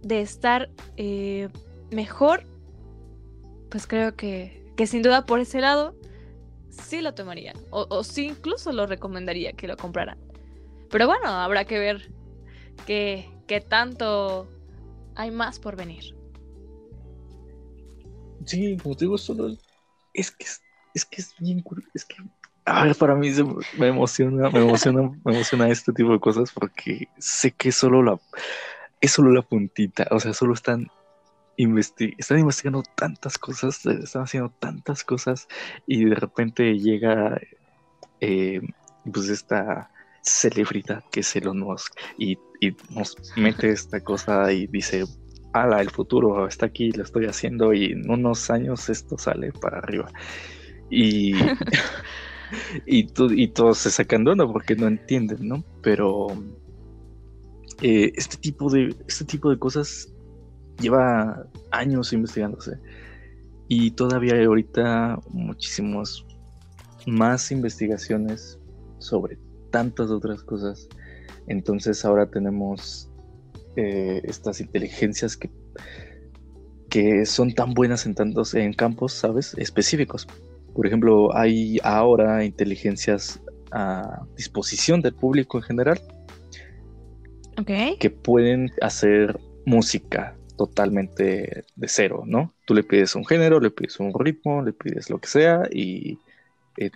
de estar eh, mejor, pues creo que, que sin duda por ese lado sí lo tomaría. O, o sí incluso lo recomendaría que lo compraran. Pero bueno, habrá que ver qué, qué tanto hay más por venir. Sí, como digo, solo es que es, que es bien es que a ver, para mí me emociona, me emociona, me emociona este tipo de cosas porque sé que solo la es solo la puntita, o sea, solo están están investigando tantas cosas, están haciendo tantas cosas y de repente llega eh, pues esta celebridad que es Elon Musk y, nos mete esta cosa y dice, ala, el futuro está aquí, lo estoy haciendo y en unos años esto sale para arriba. Y, <laughs> <laughs> y, y todos se sacan de onda porque no entienden, ¿no? Pero eh, este, tipo de, este tipo de cosas lleva años investigándose. Y todavía hay ahorita muchísimos más investigaciones sobre tantas otras cosas. Entonces ahora tenemos eh, estas inteligencias que, que son tan buenas en tantos en campos, ¿sabes? Específicos. Por ejemplo, hay ahora inteligencias a disposición del público en general que pueden hacer música totalmente de cero, ¿no? Tú le pides un género, le pides un ritmo, le pides lo que sea y... Eh,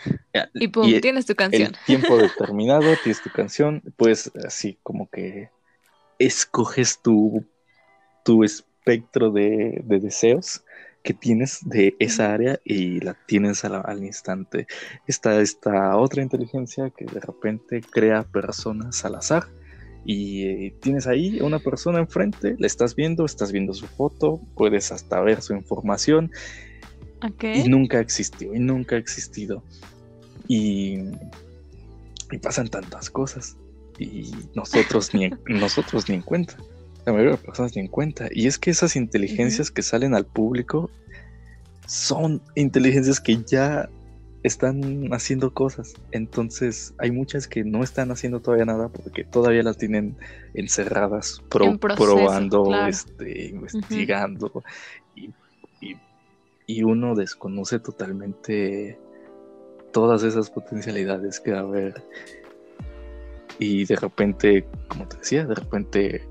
y pum, tienes tu canción. El <laughs> tiempo determinado, tienes tu canción, pues así como que escoges tu, tu espectro de, deseos que tienes de esa área y la tienes al instante. Está esta otra inteligencia que de repente crea personas al azar y tienes ahí una persona enfrente, la estás viendo, estás viendo su foto, puedes hasta ver su información. Y nunca existió, y nunca ha existido. Y, y pasan tantas cosas. Y nosotros ni, <laughs> nosotros ni en cuenta. La mayoría de las personas ni en cuenta. Y es que esas inteligencias que salen al público son inteligencias que ya están haciendo cosas. Entonces hay muchas que no están haciendo todavía nada porque todavía las tienen encerradas, probando, este, investigando. y, y, uno desconoce totalmente todas esas potencialidades que va a haber. Y de repente, como te decía, de repente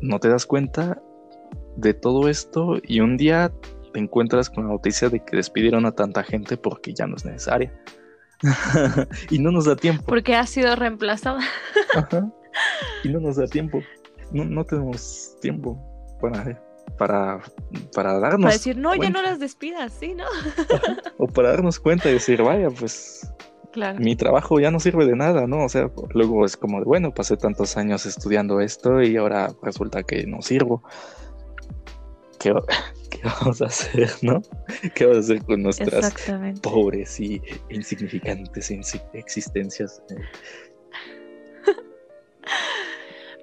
no te das cuenta de todo esto y un día te encuentras con la noticia de que despidieron a tanta gente porque ya no es necesaria. <laughs> y no nos da tiempo. Porque ha sido reemplazada. Y no nos da <laughs> tiempo. No, tenemos tiempo para, para, para darnos. Para decir, no, ya no las despidas, sí, ¿no? o para darnos cuenta y decir, vaya, pues Claro. mi trabajo ya no sirve de nada, ¿no? O sea, luego es como, bueno, pasé tantos años estudiando esto y ahora resulta que no sirvo. ¿Qué, <laughs> vamos a hacer, no? ¿Qué vamos a hacer con nuestras pobres y insignificantes existencias?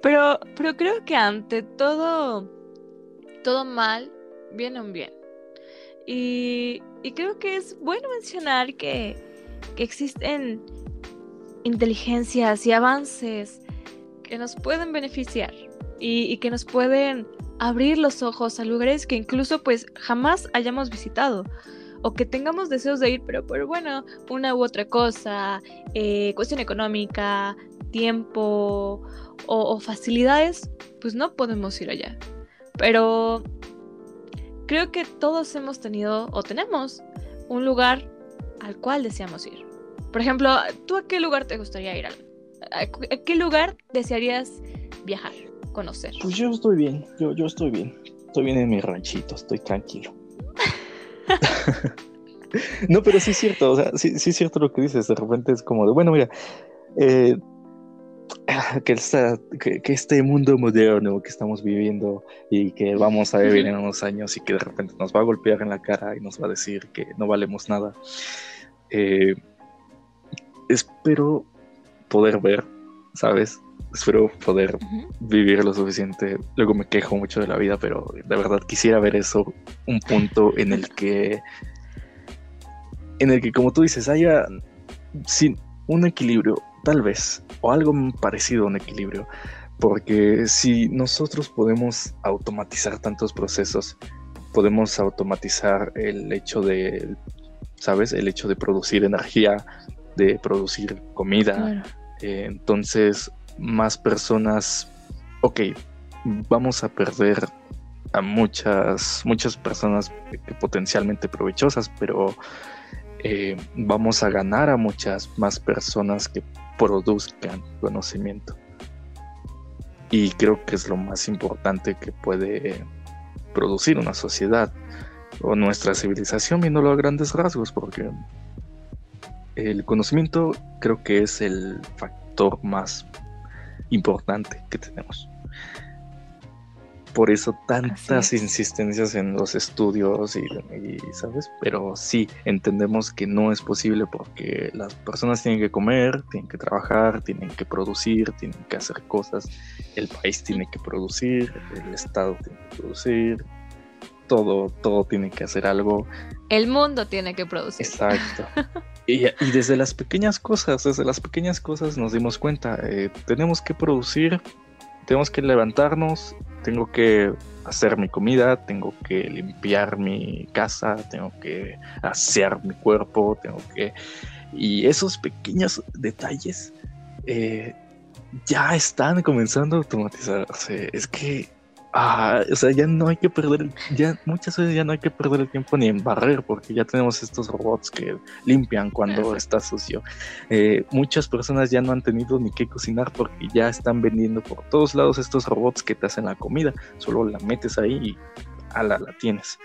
Pero, pero creo que ante todo, todo mal, viene un bien. Y, creo que es bueno mencionar que, existen inteligencias y avances que nos pueden beneficiar y que nos pueden abrir los ojos a lugares que incluso pues jamás hayamos visitado o que tengamos deseos de ir, pero por bueno, una u otra cosa, eh, cuestión económica, tiempo o, facilidades, pues no podemos ir allá. Pero creo que todos hemos tenido o tenemos un lugar al cual deseamos ir. Por ejemplo, ¿tú a qué lugar te gustaría ir? ¿A qué lugar desearías viajar, conocer? Pues yo estoy bien, yo, yo estoy bien. Estoy bien en mi ranchito, estoy tranquilo. <laughs> no, pero sí es cierto, o sea, sí, sí, es cierto lo que dices. De repente es como de, bueno, mira, eh, que, que, este mundo moderno que estamos viviendo y que vamos a vivir en unos años y que de repente nos va a golpear en la cara y nos va a decir que no valemos nada. Eh, espero poder ver, ¿sabes? Espero poder vivir lo suficiente. Luego me quejo mucho de la vida, pero de verdad quisiera ver eso, un punto en el que, en el que, como tú dices, haya sin un equilibrio, tal vez, o algo parecido a un equilibrio. Porque si nosotros podemos automatizar tantos procesos, podemos automatizar el hecho de, ¿sabes? El hecho de producir energía, de producir comida. Eh, entonces, más personas, ok, vamos a perder a muchas, muchas personas potencialmente provechosas, pero eh, vamos a ganar a muchas más personas que produzcan conocimiento. Y creo que es lo más importante que puede producir una sociedad o nuestra civilización viéndolo a grandes rasgos, porque el conocimiento creo que es el factor más importante que tenemos. Por eso tantas insistencias en los estudios y, ¿sabes? Pero sí, entendemos que no es posible porque las personas tienen que comer, tienen que trabajar, tienen que producir, tienen que hacer cosas, el país tiene que producir, el Estado tiene que producir, todo, todo tiene que hacer algo. El mundo tiene que producir. Exacto. <laughs> Y, desde las pequeñas cosas, desde las pequeñas cosas nos dimos cuenta, eh, tenemos que producir, tenemos que levantarnos, tengo que hacer mi comida, tengo que limpiar mi casa, tengo que asear mi cuerpo, tengo que... Y esos pequeños detalles eh, ya están comenzando a automatizarse. Es que Ah, o sea, ya no hay que perder, ya muchas veces ya no hay que perder el tiempo ni en barrer, porque ya tenemos estos robots que limpian cuando está sucio. Eh, muchas personas ya no han tenido ni que cocinar porque ya están vendiendo por todos lados estos robots que te hacen la comida. Solo la metes ahí y ala, la tienes.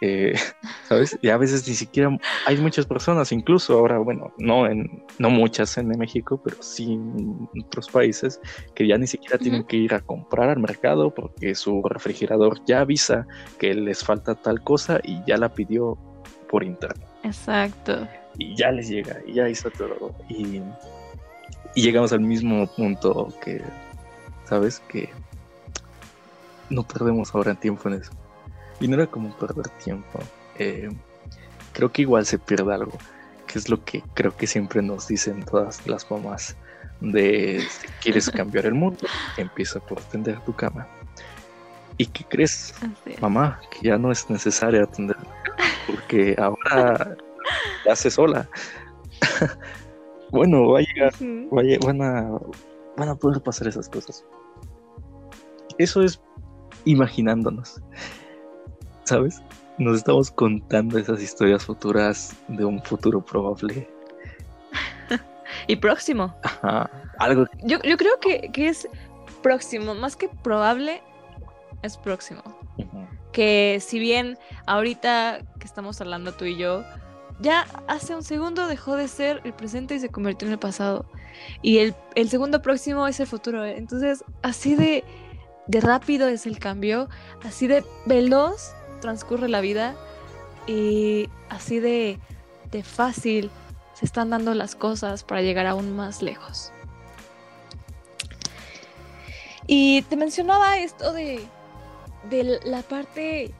Eh, <laughs> ¿Sabes? Y a veces ni siquiera hay muchas personas, incluso ahora, bueno, no en no muchas en México, pero sí en otros países, que ya ni siquiera tienen que ir a comprar al mercado porque su refrigerador ya avisa que les falta tal cosa y ya la pidió por internet. Exacto. Y ya les llega, y ya hizo todo. Y, y llegamos al mismo punto que, ¿sabes? Que no perdemos ahora tiempo en eso. Y no era como perder tiempo. Eh, creo que igual se pierde algo, que es lo que creo que siempre nos dicen todas las mamás. De si quieres cambiar el mundo, empieza por atender tu cama. ¿Y qué crees, mamá? Que ya no es necesario atender porque ahora la hace sola. <laughs> bueno, va a llegar, van, a, van a poder pasar esas cosas. Eso es imaginándonos. ¿Sabes? Nos estamos contando esas historias futuras de un futuro probable. <laughs> y próximo. Ajá, algo. Yo, yo creo que, es próximo, más que probable, es próximo. Que si bien ahorita que estamos hablando tú y yo, ya hace un segundo dejó de ser el presente y se convirtió en el pasado. Y el, el segundo próximo es el futuro. Entonces, así de, de rápido es el cambio, así de veloz transcurre la vida y así de, fácil se están dando las cosas para llegar aún más lejos. Y te mencionaba esto de, de la parte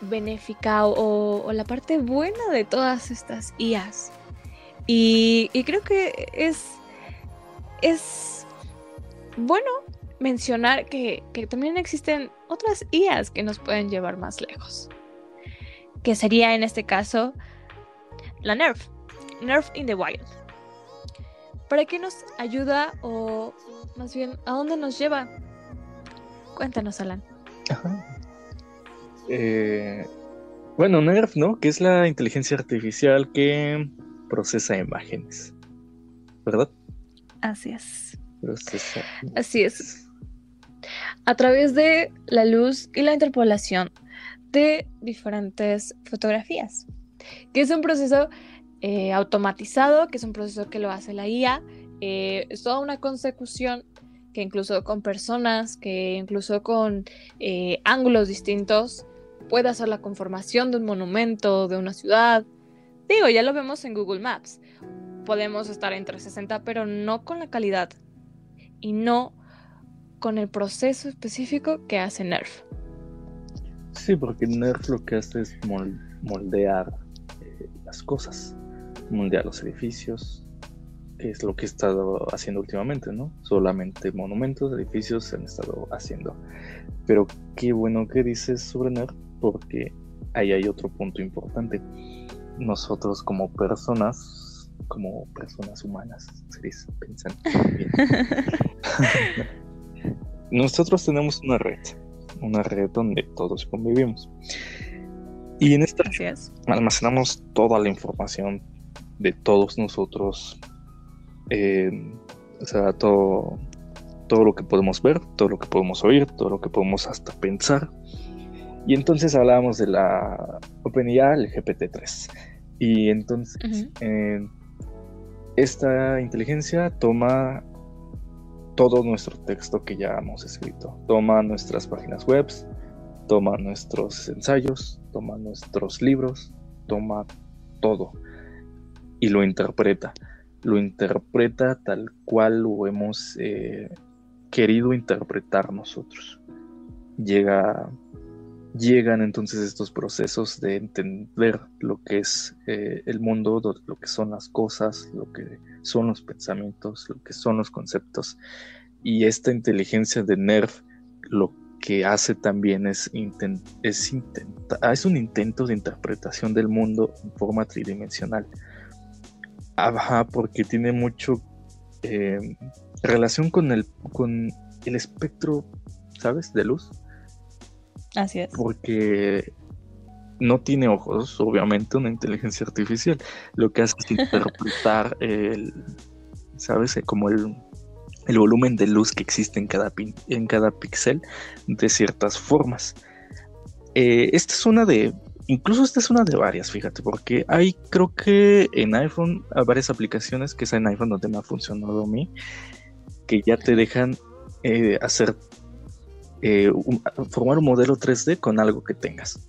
benéfica o, la parte buena de todas estas IAs. Y, y creo que es, es bueno mencionar que, también existen otras IAs que nos pueden llevar más lejos. Que sería en este caso la Nerf. Nerf in the Wild. ¿Para qué nos ayuda o más bien a dónde nos lleva? Cuéntanos, Alan. Eh, bueno, Nerf, ¿no? Que es la inteligencia artificial que procesa imágenes, ¿verdad? Así es. Procesa. Así es. A través de la luz y la interpolación de diferentes fotografías, que es un proceso eh, automatizado, que es un proceso que lo hace la IA. Eh, es toda una consecución que incluso con personas, que incluso con eh, ángulos distintos, puede hacer la conformación de un monumento, de una ciudad. Digo, ya lo vemos en Google Maps. Podemos estar en 360, pero no con la calidad y no con el proceso específico que hace Nerf. Sí, porque Nerf lo que hace es moldear las cosas, moldear los edificios, que es lo que he estado haciendo últimamente, ¿no? Solamente monumentos, edificios se han estado haciendo. Pero qué bueno que dices sobre NERF, porque ahí hay otro punto importante. Nosotros como personas, como personas humanas, seres pensantes <laughs> nosotros tenemos una red, una red donde todos convivimos. Y en esta almacenamos toda la información de todos nosotros eh, o sea, todo, todo lo que podemos ver, todo lo que podemos oír, todo lo que podemos hasta pensar. Y entonces hablábamos de la OpenIA, el GPT-3. Y entonces eh, esta inteligencia toma todo nuestro texto que ya hemos escrito, toma nuestras páginas web, toma nuestros ensayos, toma nuestros libros, toma todo y lo interpreta lo interpreta tal cual lo hemos eh, querido interpretar nosotros. Llega, llegan entonces estos procesos de entender lo que es eh, el mundo, lo que son las cosas, lo que son los pensamientos, lo que son los conceptos. Y esta inteligencia de NERF lo que hace también es, es, es un intento de interpretación del mundo en forma tridimensional Ajá, porque tiene mucho eh, relación con el, con el espectro, ¿sabes? De luz. Así es. Porque no tiene ojos, obviamente, una inteligencia artificial. Lo que hace es interpretar <laughs> el, ¿sabes? Como el, el volumen de luz que existe en cada, en cada píxel de ciertas formas. Eh, esta es una de Incluso esta es una de varias, fíjate, porque hay creo que en iPhone hay varias aplicaciones que es en iPhone donde me ha funcionado a mí, que ya te dejan eh, hacer, eh, formar un modelo 3D con algo que tengas.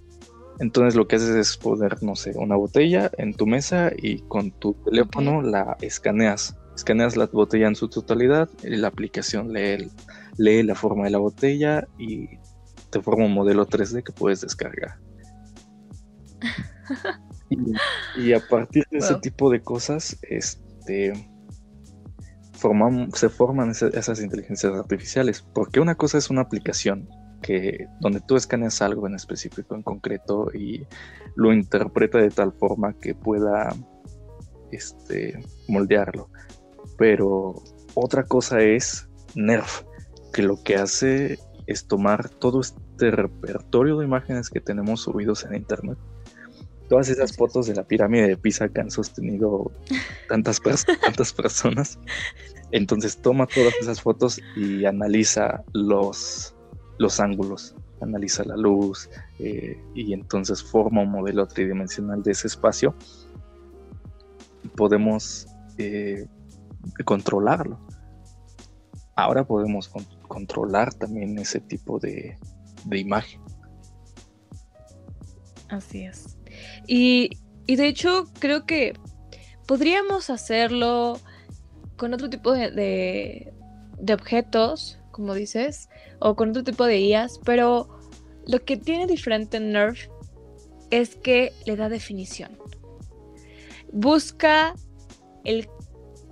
Entonces lo que haces es poner, no sé, una botella en tu mesa y con tu teléfono la escaneas. Escaneas la botella en su totalidad, y la aplicación lee, lee la forma de la botella y te forma un modelo 3D que puedes descargar. <laughs> y, a partir de ese tipo de cosas, este, se forman esas, inteligencias artificiales. Porque una cosa es una aplicación que donde tú escaneas algo en específico, en concreto, y lo interpreta de tal forma que pueda este, moldearlo. Pero otra cosa es Nerf, que lo que hace es tomar todo este repertorio de imágenes que tenemos subidos en internet todas esas fotos de la pirámide de Pisa que han sostenido tantas, <laughs> tantas personas. Entonces toma todas esas fotos y analiza los, los ángulos, analiza la luz eh, y entonces forma un modelo tridimensional de ese espacio. Podemos eh, controlarlo. Ahora podemos controlar también ese tipo de, de imagen. Así es. Y, de hecho creo que podríamos hacerlo con otro tipo de, objetos, como dices, o con otro tipo de IAs, pero lo que tiene diferente Nerf es que le da definición. Busca el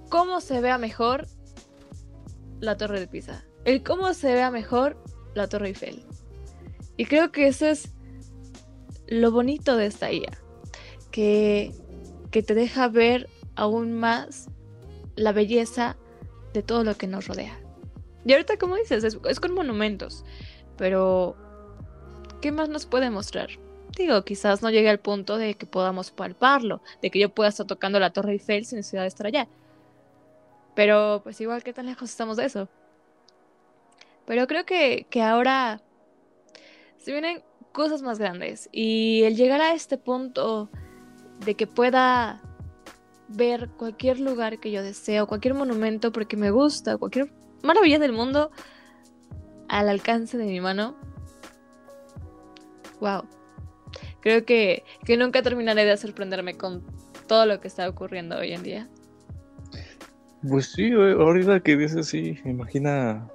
cómo se vea mejor la torre de Pisa, el cómo se vea mejor la torre Eiffel. Y creo que eso es lo bonito de esta IA, que, que te deja ver aún más la belleza de todo lo que nos rodea. Y ahorita, como dices, es, con monumentos, pero ¿qué más nos puede mostrar? digo, quizás no llegue al punto de que podamos palparlo, de que yo pueda estar tocando la Torre Eiffel sin necesidad de estar allá. Pero pues igual, ¿qué tan lejos estamos de eso? Pero creo que, que ahora se vienen cosas más grandes y el llegar a este punto de que pueda ver cualquier lugar que yo deseo, cualquier monumento porque me gusta, cualquier maravilla del mundo al alcance de mi mano. Wow. Creo que, que nunca terminaré de sorprenderme con todo lo que está ocurriendo hoy en día. Pues sí, ahorita que dices sí, imagina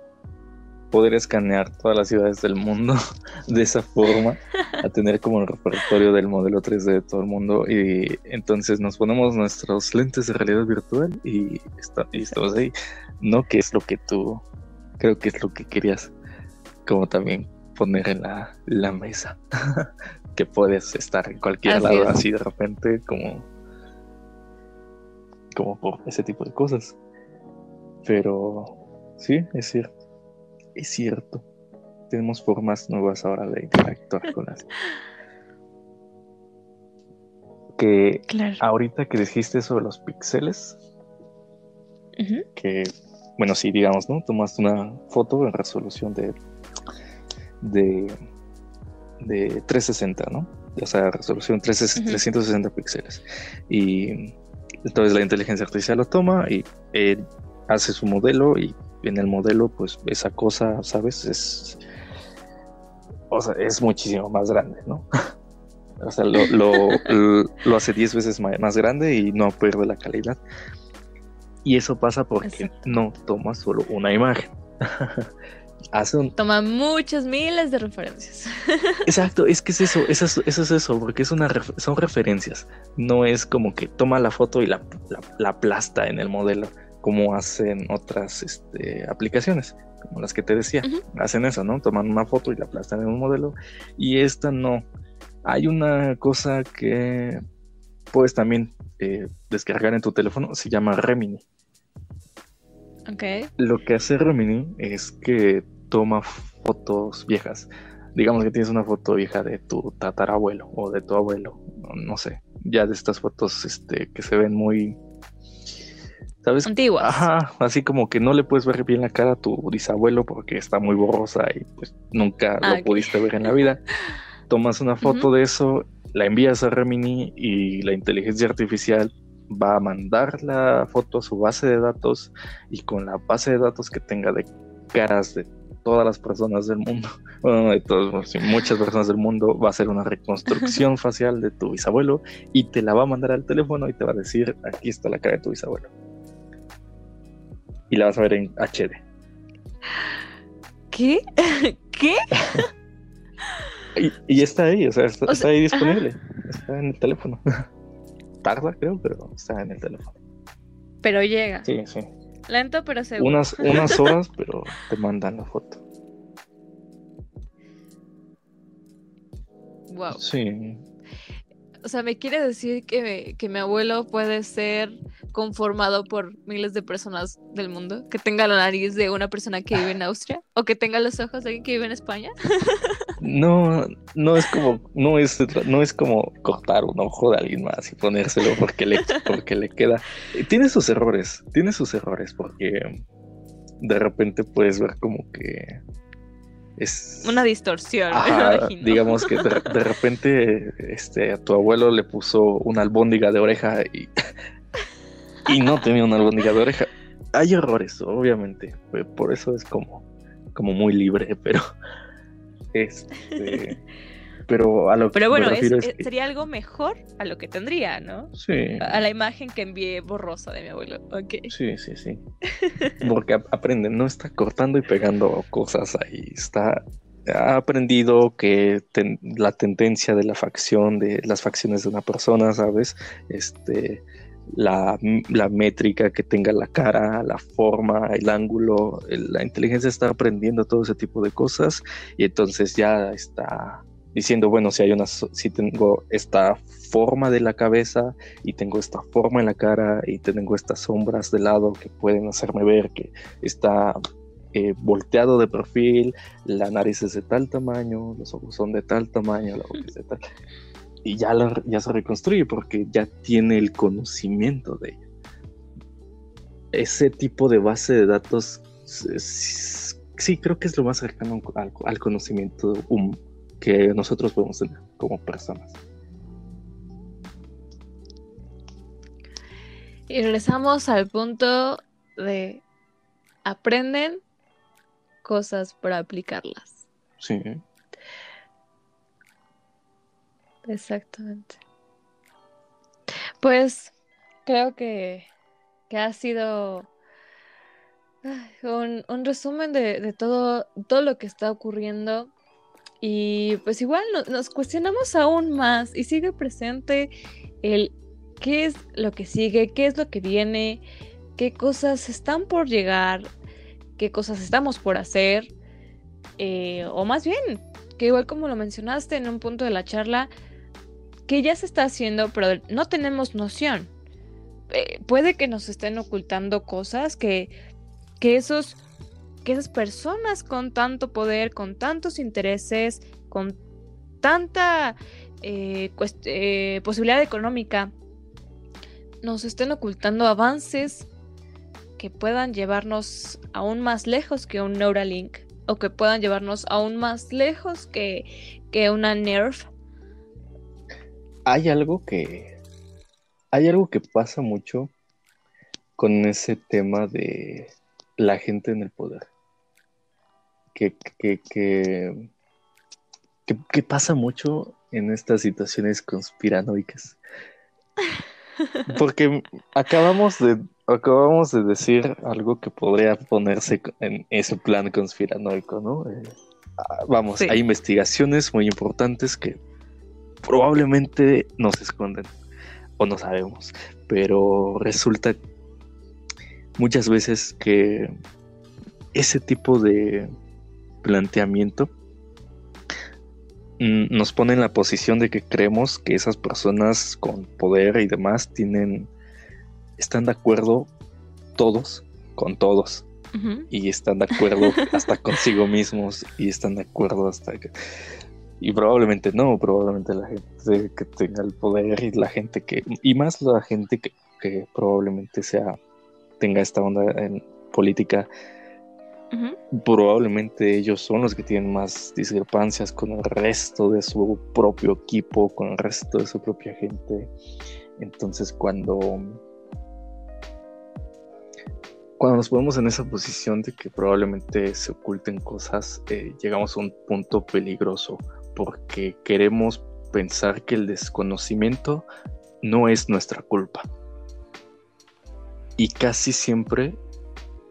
poder escanear todas las ciudades del mundo <laughs> de esa forma, a tener como el repertorio del modelo 3D de todo el mundo y entonces nos ponemos nuestros lentes de realidad virtual y, estamos ahí, ¿no? Que es lo que tú, creo que es lo que querías como también poner en la, la mesa, <laughs> que puedes estar en cualquier lado así de repente como, como por ese tipo de cosas. Pero sí, es cierto es cierto. Tenemos formas nuevas ahora de interactuar con las. <laughs> Que ahorita que dijiste sobre los píxeles, que, bueno, sí, digamos, ¿no? Tomaste una foto en resolución de, de, de 360, ¿no? O sea, resolución 360 píxeles. Y entonces la inteligencia artificial lo toma y hace su modelo y en el modelo, pues esa cosa, ¿sabes? Es, o sea, es muchísimo más grande, ¿no? <laughs> o sea, lo, lo, <laughs> hace 10 veces más grande y no pierde la calidad. Y eso pasa porque no toma solo una imagen. <laughs> Hace un... Toma muchas miles de referencias. Exacto, es que es eso, eso es, eso es eso, porque es una son referencias. No es como que toma la foto y la, la aplasta en el modelo como hacen otras este, aplicaciones, como las que te decía. Hacen eso, ¿no? Toman una foto y la aplastan en un modelo. Y esta no. Hay una cosa que puedes también eh, descargar en tu teléfono, se llama Remini. Ok. Lo que hace Remini es que toma fotos viejas. Digamos que tienes una foto vieja de tu tatarabuelo o de tu abuelo, no, sé, ya de estas fotos este, que se ven muy ¿Sabes? Antiguas. Ajá, así como que no le puedes ver bien la cara a tu bisabuelo porque está muy borrosa y pues nunca lo ah, pudiste ver en la vida. Tomas una foto de eso, la envías a Remini y la inteligencia artificial va a mandar la foto a su base de datos y con la base de datos que tenga de caras de todas las personas del mundo, <laughs> bueno, de todos, muchas personas del mundo, va a hacer una reconstrucción <laughs> facial de tu bisabuelo y te la va a mandar al teléfono y te va a decir, aquí está la cara de tu bisabuelo y la vas a ver en HD. ¿Qué? <laughs> ¿Qué? y, está ahí, o sea, está, ahí disponible. Está en el teléfono. <laughs> Tarda, creo, pero está en el teléfono. Pero llega. Sí, sí. Lento, pero seguro. Unas, unas <laughs> horas, pero te mandan la foto. Wow. Sí. O sea, ¿me quiere decir que, que mi abuelo puede ser conformado por miles de personas del mundo, que tenga la nariz de una persona que vive en Austria o que tenga los ojos de alguien que vive en España. No, no es como, no es, no es como cortar un ojo de alguien más y ponérselo porque le, porque le queda. Tiene sus errores, tiene sus errores porque de repente puedes ver como que es una distorsión. <laughs> digamos que de, de, repente este, a tu abuelo le puso una albóndiga de oreja y y no tenía una albóndiga de oreja. Hay errores, obviamente, por eso es como, como muy libre, pero este, <laughs> pero a lo pero bueno, sería algo mejor a lo que tendría, ¿no? Sí. A, la imagen que envié borrosa de mi abuelo. Okay. Sí, sí, sí. Porque aprende, no está cortando y pegando cosas ahí, está ha aprendido que la tendencia de la facción, de las facciones de una persona, ¿sabes? Este, la, métrica que tenga la cara, la forma, el ángulo. la inteligencia está aprendiendo todo ese tipo de cosas y entonces ya está diciendo, bueno, si hay una, si tengo esta forma de la cabeza y tengo esta forma en la cara y tengo estas sombras de lado que pueden hacerme ver que está eh, volteado de perfil, la nariz es de tal tamaño, los ojos son de tal tamaño, la boca es de tal. Y ya, ya se reconstruye porque ya tiene el conocimiento de ella. Ese tipo de base de datos, sí, creo que es lo más cercano al, conocimiento que nosotros podemos tener como personas. Y regresamos al punto de aprenden cosas para aplicarlas. Sí. Exactamente. Pues creo que, que ha sido un, un resumen de, de, todo, todo lo que está ocurriendo. Y pues igual nos cuestionamos aún más y sigue presente el qué es lo que sigue, qué es lo que viene, qué cosas están por llegar, qué cosas estamos por hacer, eh, o más bien, que igual como lo mencionaste en un punto de la charla, que ya se está haciendo, pero no tenemos noción. Eh, puede que nos estén ocultando cosas que, que, esos, que esas personas con tanto poder, con tantos intereses, con tanta eh, posibilidad económica, nos estén ocultando avances que puedan llevarnos aún más lejos que un Neuralink o que puedan llevarnos aún más lejos que, que una Nerf. Hay algo que hay algo que pasa mucho con ese tema de la gente en el poder. Que, que, que, que pasa mucho en estas situaciones conspiranoicas. <laughs> Porque acabamos de, acabamos de decir algo que podría ponerse en ese plan conspiranoico, ¿no? Eh, ah, vamos, hay investigaciones muy importantes que probablemente nos esconden o no sabemos, pero resulta muchas veces que ese tipo de planteamiento Mm, nos pone en la posición de que creemos que esas personas con poder y demás tienen, están de acuerdo todos con todos. Y están de acuerdo <laughs> hasta consigo mismos y están de acuerdo hasta que... Y probablemente no, probablemente la gente que tenga el poder y la gente que... Y más la gente que, que probablemente sea tenga esta onda en política Probablemente ellos son los que tienen más discrepancias con el resto de su propio equipo, con el resto de su propia gente. Entonces cuando cuando nos ponemos en esa posición de que probablemente se oculten cosas, eh, llegamos a un punto peligroso porque queremos pensar que el desconocimiento no es nuestra culpa. Y casi siempre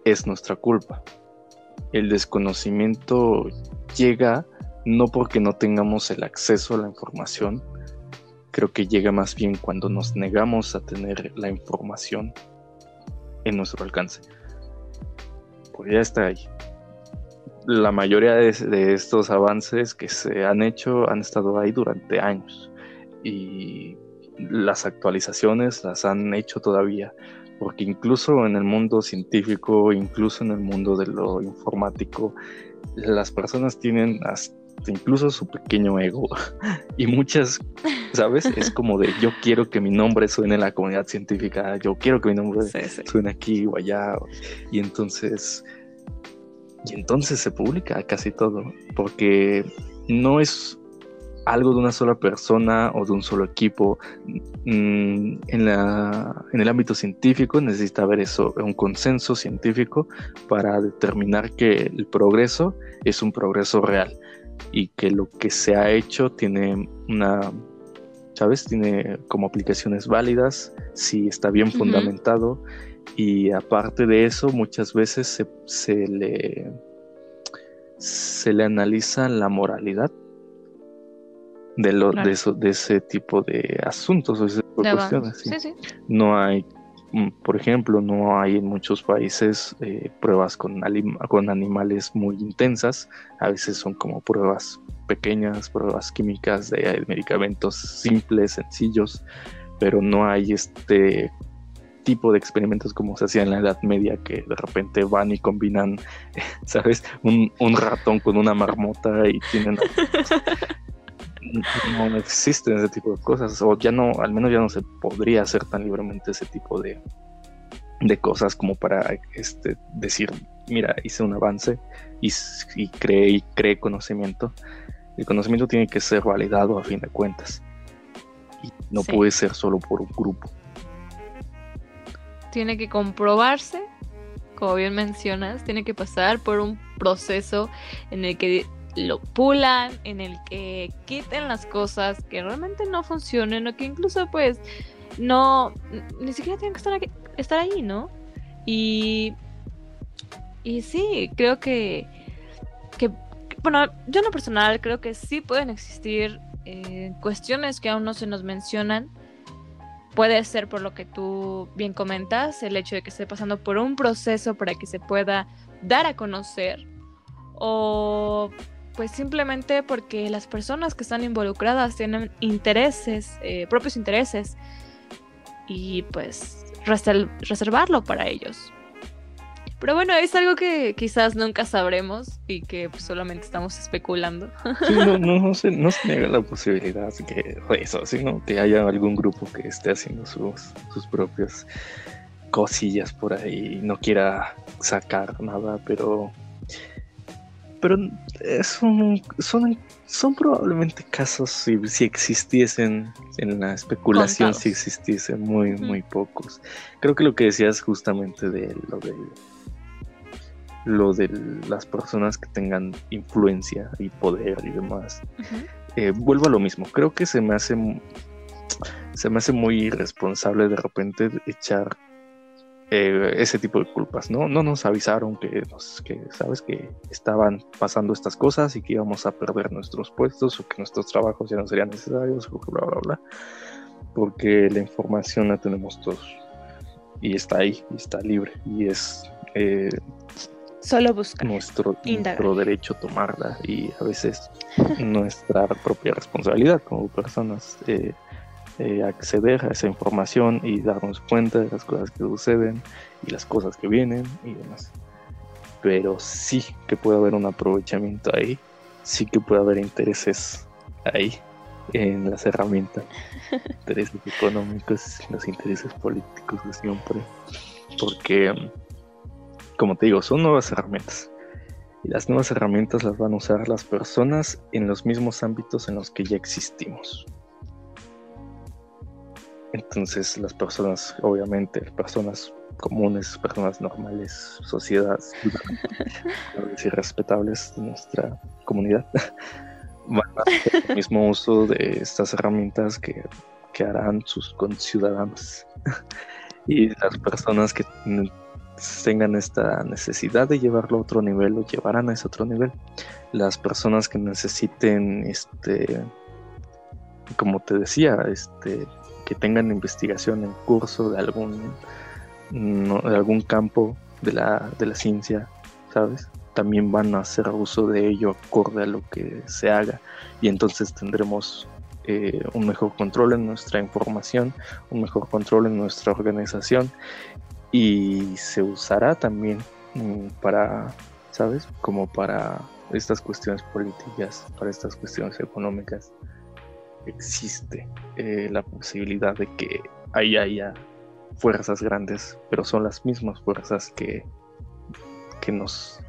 es nuestra culpa el desconocimiento llega no porque no tengamos el acceso a la información, creo que llega más bien cuando nos negamos a tener la información en nuestro alcance. Pues ya está ahí. La mayoría de, estos avances que se han hecho han estado ahí durante años y las actualizaciones las han hecho todavía porque incluso en el mundo científico, incluso en el mundo de lo informático, las personas tienen hasta incluso su pequeño ego. <laughs> Y muchas, ¿sabes? Es <laughs> como de yo quiero que mi nombre suene en la comunidad científica, yo quiero que mi nombre suene aquí o allá. Y entonces y entonces se publica casi todo porque no es algo de una sola persona o de un solo equipo. Mm, en, la, en el ámbito científico necesita haber eso, un consenso científico para determinar que el progreso es un progreso real y que lo que se ha hecho tiene una, ¿sabes? Tiene como aplicaciones válidas, si está bien fundamentado y aparte de eso muchas veces se, se le se le analiza la moralidad de, lo, de, eso, de ese tipo de asuntos o ese tipo de, cuestiones. No hay, mm, por ejemplo, no hay en muchos países eh, pruebas con, con animales muy intensas, a veces son como pruebas pequeñas, pruebas químicas de medicamentos simples, sencillos, pero no hay este tipo de experimentos como se hacía en la Edad Media, que de repente van y combinan, <laughs> ¿sabes? Un, un ratón con una marmota y tienen... <laughs> no existen ese tipo de cosas, o ya no, al menos ya no se podría hacer tan libremente ese tipo de, de cosas como para este, decir, mira, hice un avance y, y creé, y creé conocimiento. El conocimiento tiene que ser validado a fin de cuentas. Y no puede ser solo por un grupo. Tiene que comprobarse, como bien mencionas, tiene que pasar por un proceso en el que lo pulan, en el que quiten las cosas que realmente no funcionen o que incluso pues no, ni siquiera tienen que estar, estar ahí, ¿no? Y, y sí, creo que, que, bueno, yo en lo personal creo que sí pueden existir eh, cuestiones que aún no se nos mencionan. Puede ser por lo que tú bien comentas, el hecho de que esté pasando por un proceso para que se pueda dar a conocer o pues simplemente porque las personas que están involucradas tienen intereses, eh, propios intereses, y pues reservarlo para ellos. Pero bueno, es algo que quizás nunca sabremos y que pues, solamente estamos especulando. <laughs> no, no, se, no se niega la posibilidad que eso, que haya algún grupo que esté haciendo sus, sus propias cosillas por ahí y no quiera sacar nada, pero pero son, son, son probablemente casos, si, si existiesen en la especulación, si existiesen muy, muy pocos. Creo que lo que decías justamente de lo de lo de las personas que tengan influencia y poder y demás. Eh, vuelvo a lo mismo. Creo que se me hace se me hace muy irresponsable de repente echar eh, ese tipo de culpas, ¿no? No nos avisaron que, que, ¿sabes? Que estaban pasando estas cosas y que íbamos a perder nuestros puestos o que nuestros trabajos ya no serían necesarios, bla, bla, bla, porque la información la tenemos todos y está ahí, y está libre y es... Eh, Solo buscar. Nuestro, nuestro derecho tomarla y a veces <laughs> nuestra propia responsabilidad como personas. Eh, eh, acceder a esa información y darnos cuenta de las cosas que suceden y las cosas que vienen y demás. Pero sí que puede haber un aprovechamiento ahí, sí que puede haber intereses ahí en las herramientas, <laughs> intereses económicos, los intereses políticos de siempre, porque, como te digo, son nuevas herramientas. Y las nuevas herramientas las van a usar las personas en los mismos ámbitos en los que ya existimos. Entonces las personas, obviamente, personas comunes, personas normales, sociedades <laughs> y respetables de nuestra comunidad, <laughs> van a hacer el mismo uso de estas herramientas que, que harán sus conciudadanos. <laughs> y las personas que tengan esta necesidad de llevarlo a otro nivel lo llevarán a ese otro nivel. Las personas que necesiten, este, como te decía, este, que tengan investigación en curso de algún, de algún campo de la, de la ciencia, ¿sabes? También van a hacer uso de ello acorde a lo que se haga y entonces tendremos eh, un mejor control en nuestra información, un mejor control en nuestra organización y se usará también mm, para, ¿sabes? Como para estas cuestiones políticas, para estas cuestiones económicas existe eh, la posibilidad de que ahí haya fuerzas grandes, pero son las mismas fuerzas que, nos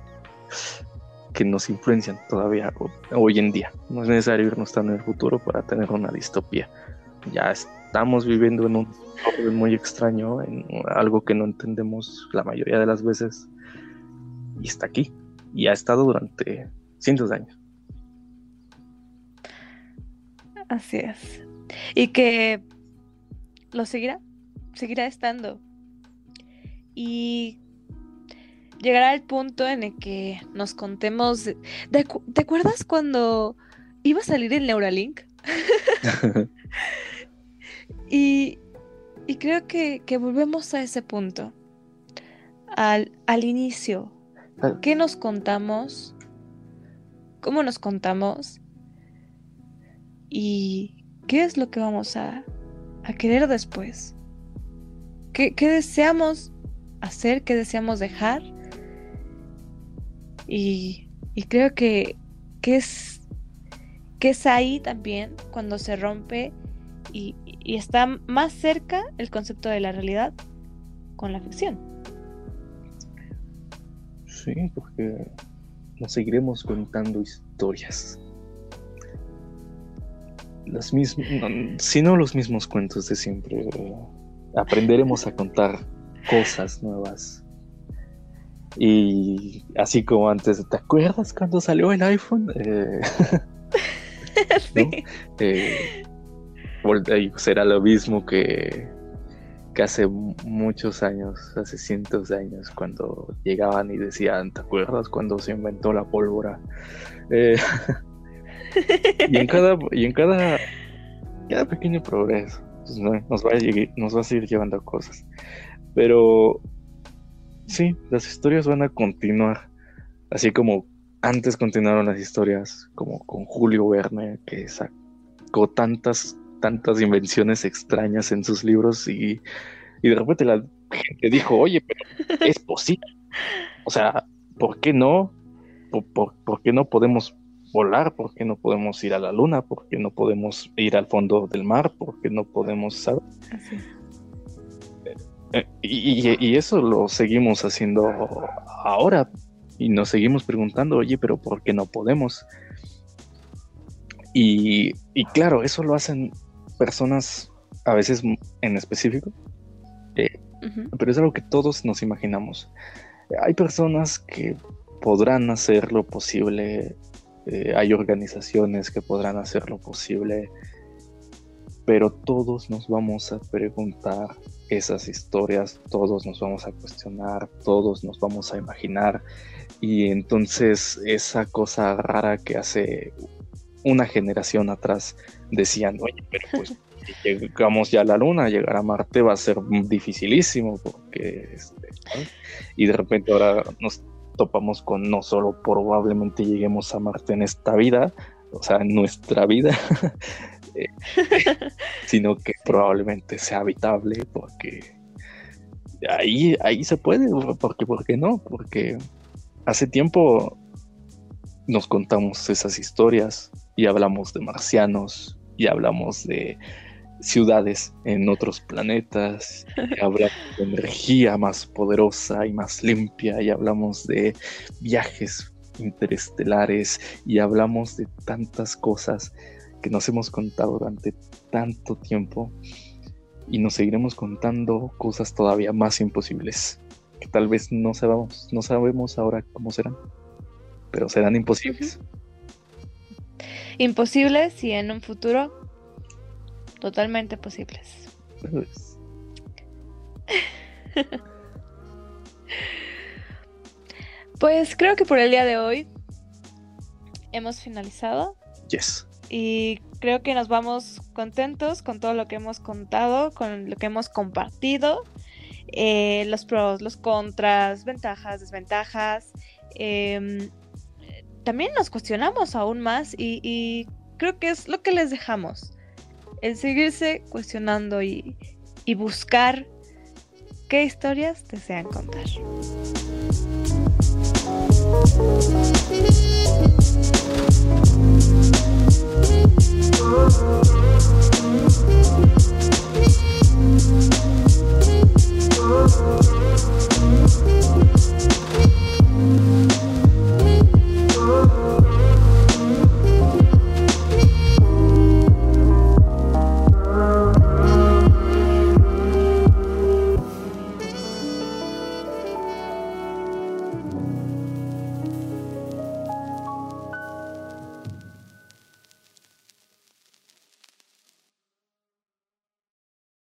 que nos influencian todavía hoy en día. No es necesario irnos tan en el futuro para tener una distopía. Ya estamos viviendo en un orden muy extraño, en algo que no entendemos la mayoría de las veces, y está aquí, y ha estado durante cientos de años. Así es. Y que lo seguirá, seguirá estando. Y llegará el punto en el que nos contemos. ¿Te acuerdas cuando iba a salir el Neuralink? <laughs> <laughs> y, y, creo que, que, volvemos a ese punto. Al, al inicio. Ah. ¿Qué nos contamos? ¿Cómo nos contamos? ¿Y qué es lo que vamos a, a querer después? qué, deseamos hacer, qué deseamos dejar. Y, creo que, que, es, que es ahí también cuando se rompe y, y está más cerca el concepto de la realidad con la ficción. Sí, porque nos seguiremos contando historias. Las mismas, si no los mismos cuentos de siempre, aprenderemos a contar cosas nuevas. Y así como antes, ¿te acuerdas cuando salió el iPhone? Eh, <laughs> <laughs> sí. Eh, será lo mismo que que hace muchos años, hace cientos de años, cuando llegaban y decían, ¿te acuerdas cuando se inventó la pólvora? Eh, <laughs> y en cada, y en cada, cada pequeño progreso pues, nos, va a nos va a seguir llevando cosas. Pero sí, las historias van a continuar, así como antes continuaron las historias, como con Julio Verne, que sacó tantas tantas invenciones extrañas en sus libros y, de repente la gente dijo, oye, pero es posible. O sea, ¿por qué no? ¿Por, qué no podemos volar? ¿Por qué no podemos ir a la luna? ¿Por qué no podemos ir al fondo del mar? ¿Por qué no podemos, saber? Eh, y, y, eso lo seguimos haciendo ahora y nos seguimos preguntando, oye, pero ¿por qué no podemos? Y, y claro, eso lo hacen personas, a veces en específico, eh, pero es algo que todos nos imaginamos. Hay personas que podrán hacer lo posible, eh, hay organizaciones que podrán hacer lo posible, pero todos nos vamos a preguntar esas historias, todos nos vamos a cuestionar, todos nos vamos a imaginar, y entonces esa cosa rara que hace una generación atrás decían, oye, pero pues <laughs> si llegamos ya a la luna, llegar a Marte va a ser dificilísimo, porque este, y de repente ahora nos topamos con no solo probablemente lleguemos a Marte en esta vida, o sea, en nuestra vida, <laughs> eh, <laughs> sino que probablemente sea habitable, porque ahí, ahí se puede, porque ¿por qué no? Porque hace tiempo nos contamos esas historias y hablamos de marcianos y hablamos de ciudades en otros planetas, y hablamos de energía más poderosa y más limpia y hablamos de viajes interestelares y hablamos de tantas cosas que nos hemos contado durante tanto tiempo y nos seguiremos contando cosas todavía más imposibles que tal vez no sabemos, no sabemos ahora cómo serán, pero serán imposibles. Imposibles y en un futuro totalmente posibles. <laughs> Pues. creo que por el día de hoy hemos finalizado. Yes. Y creo que nos vamos contentos con todo lo que hemos contado, con lo que hemos compartido. Eh, los pros, los contras, ventajas, desventajas. Em, también nos cuestionamos aún más y, creo que es lo que les dejamos el seguirse cuestionando y, y buscar qué historias desean contar.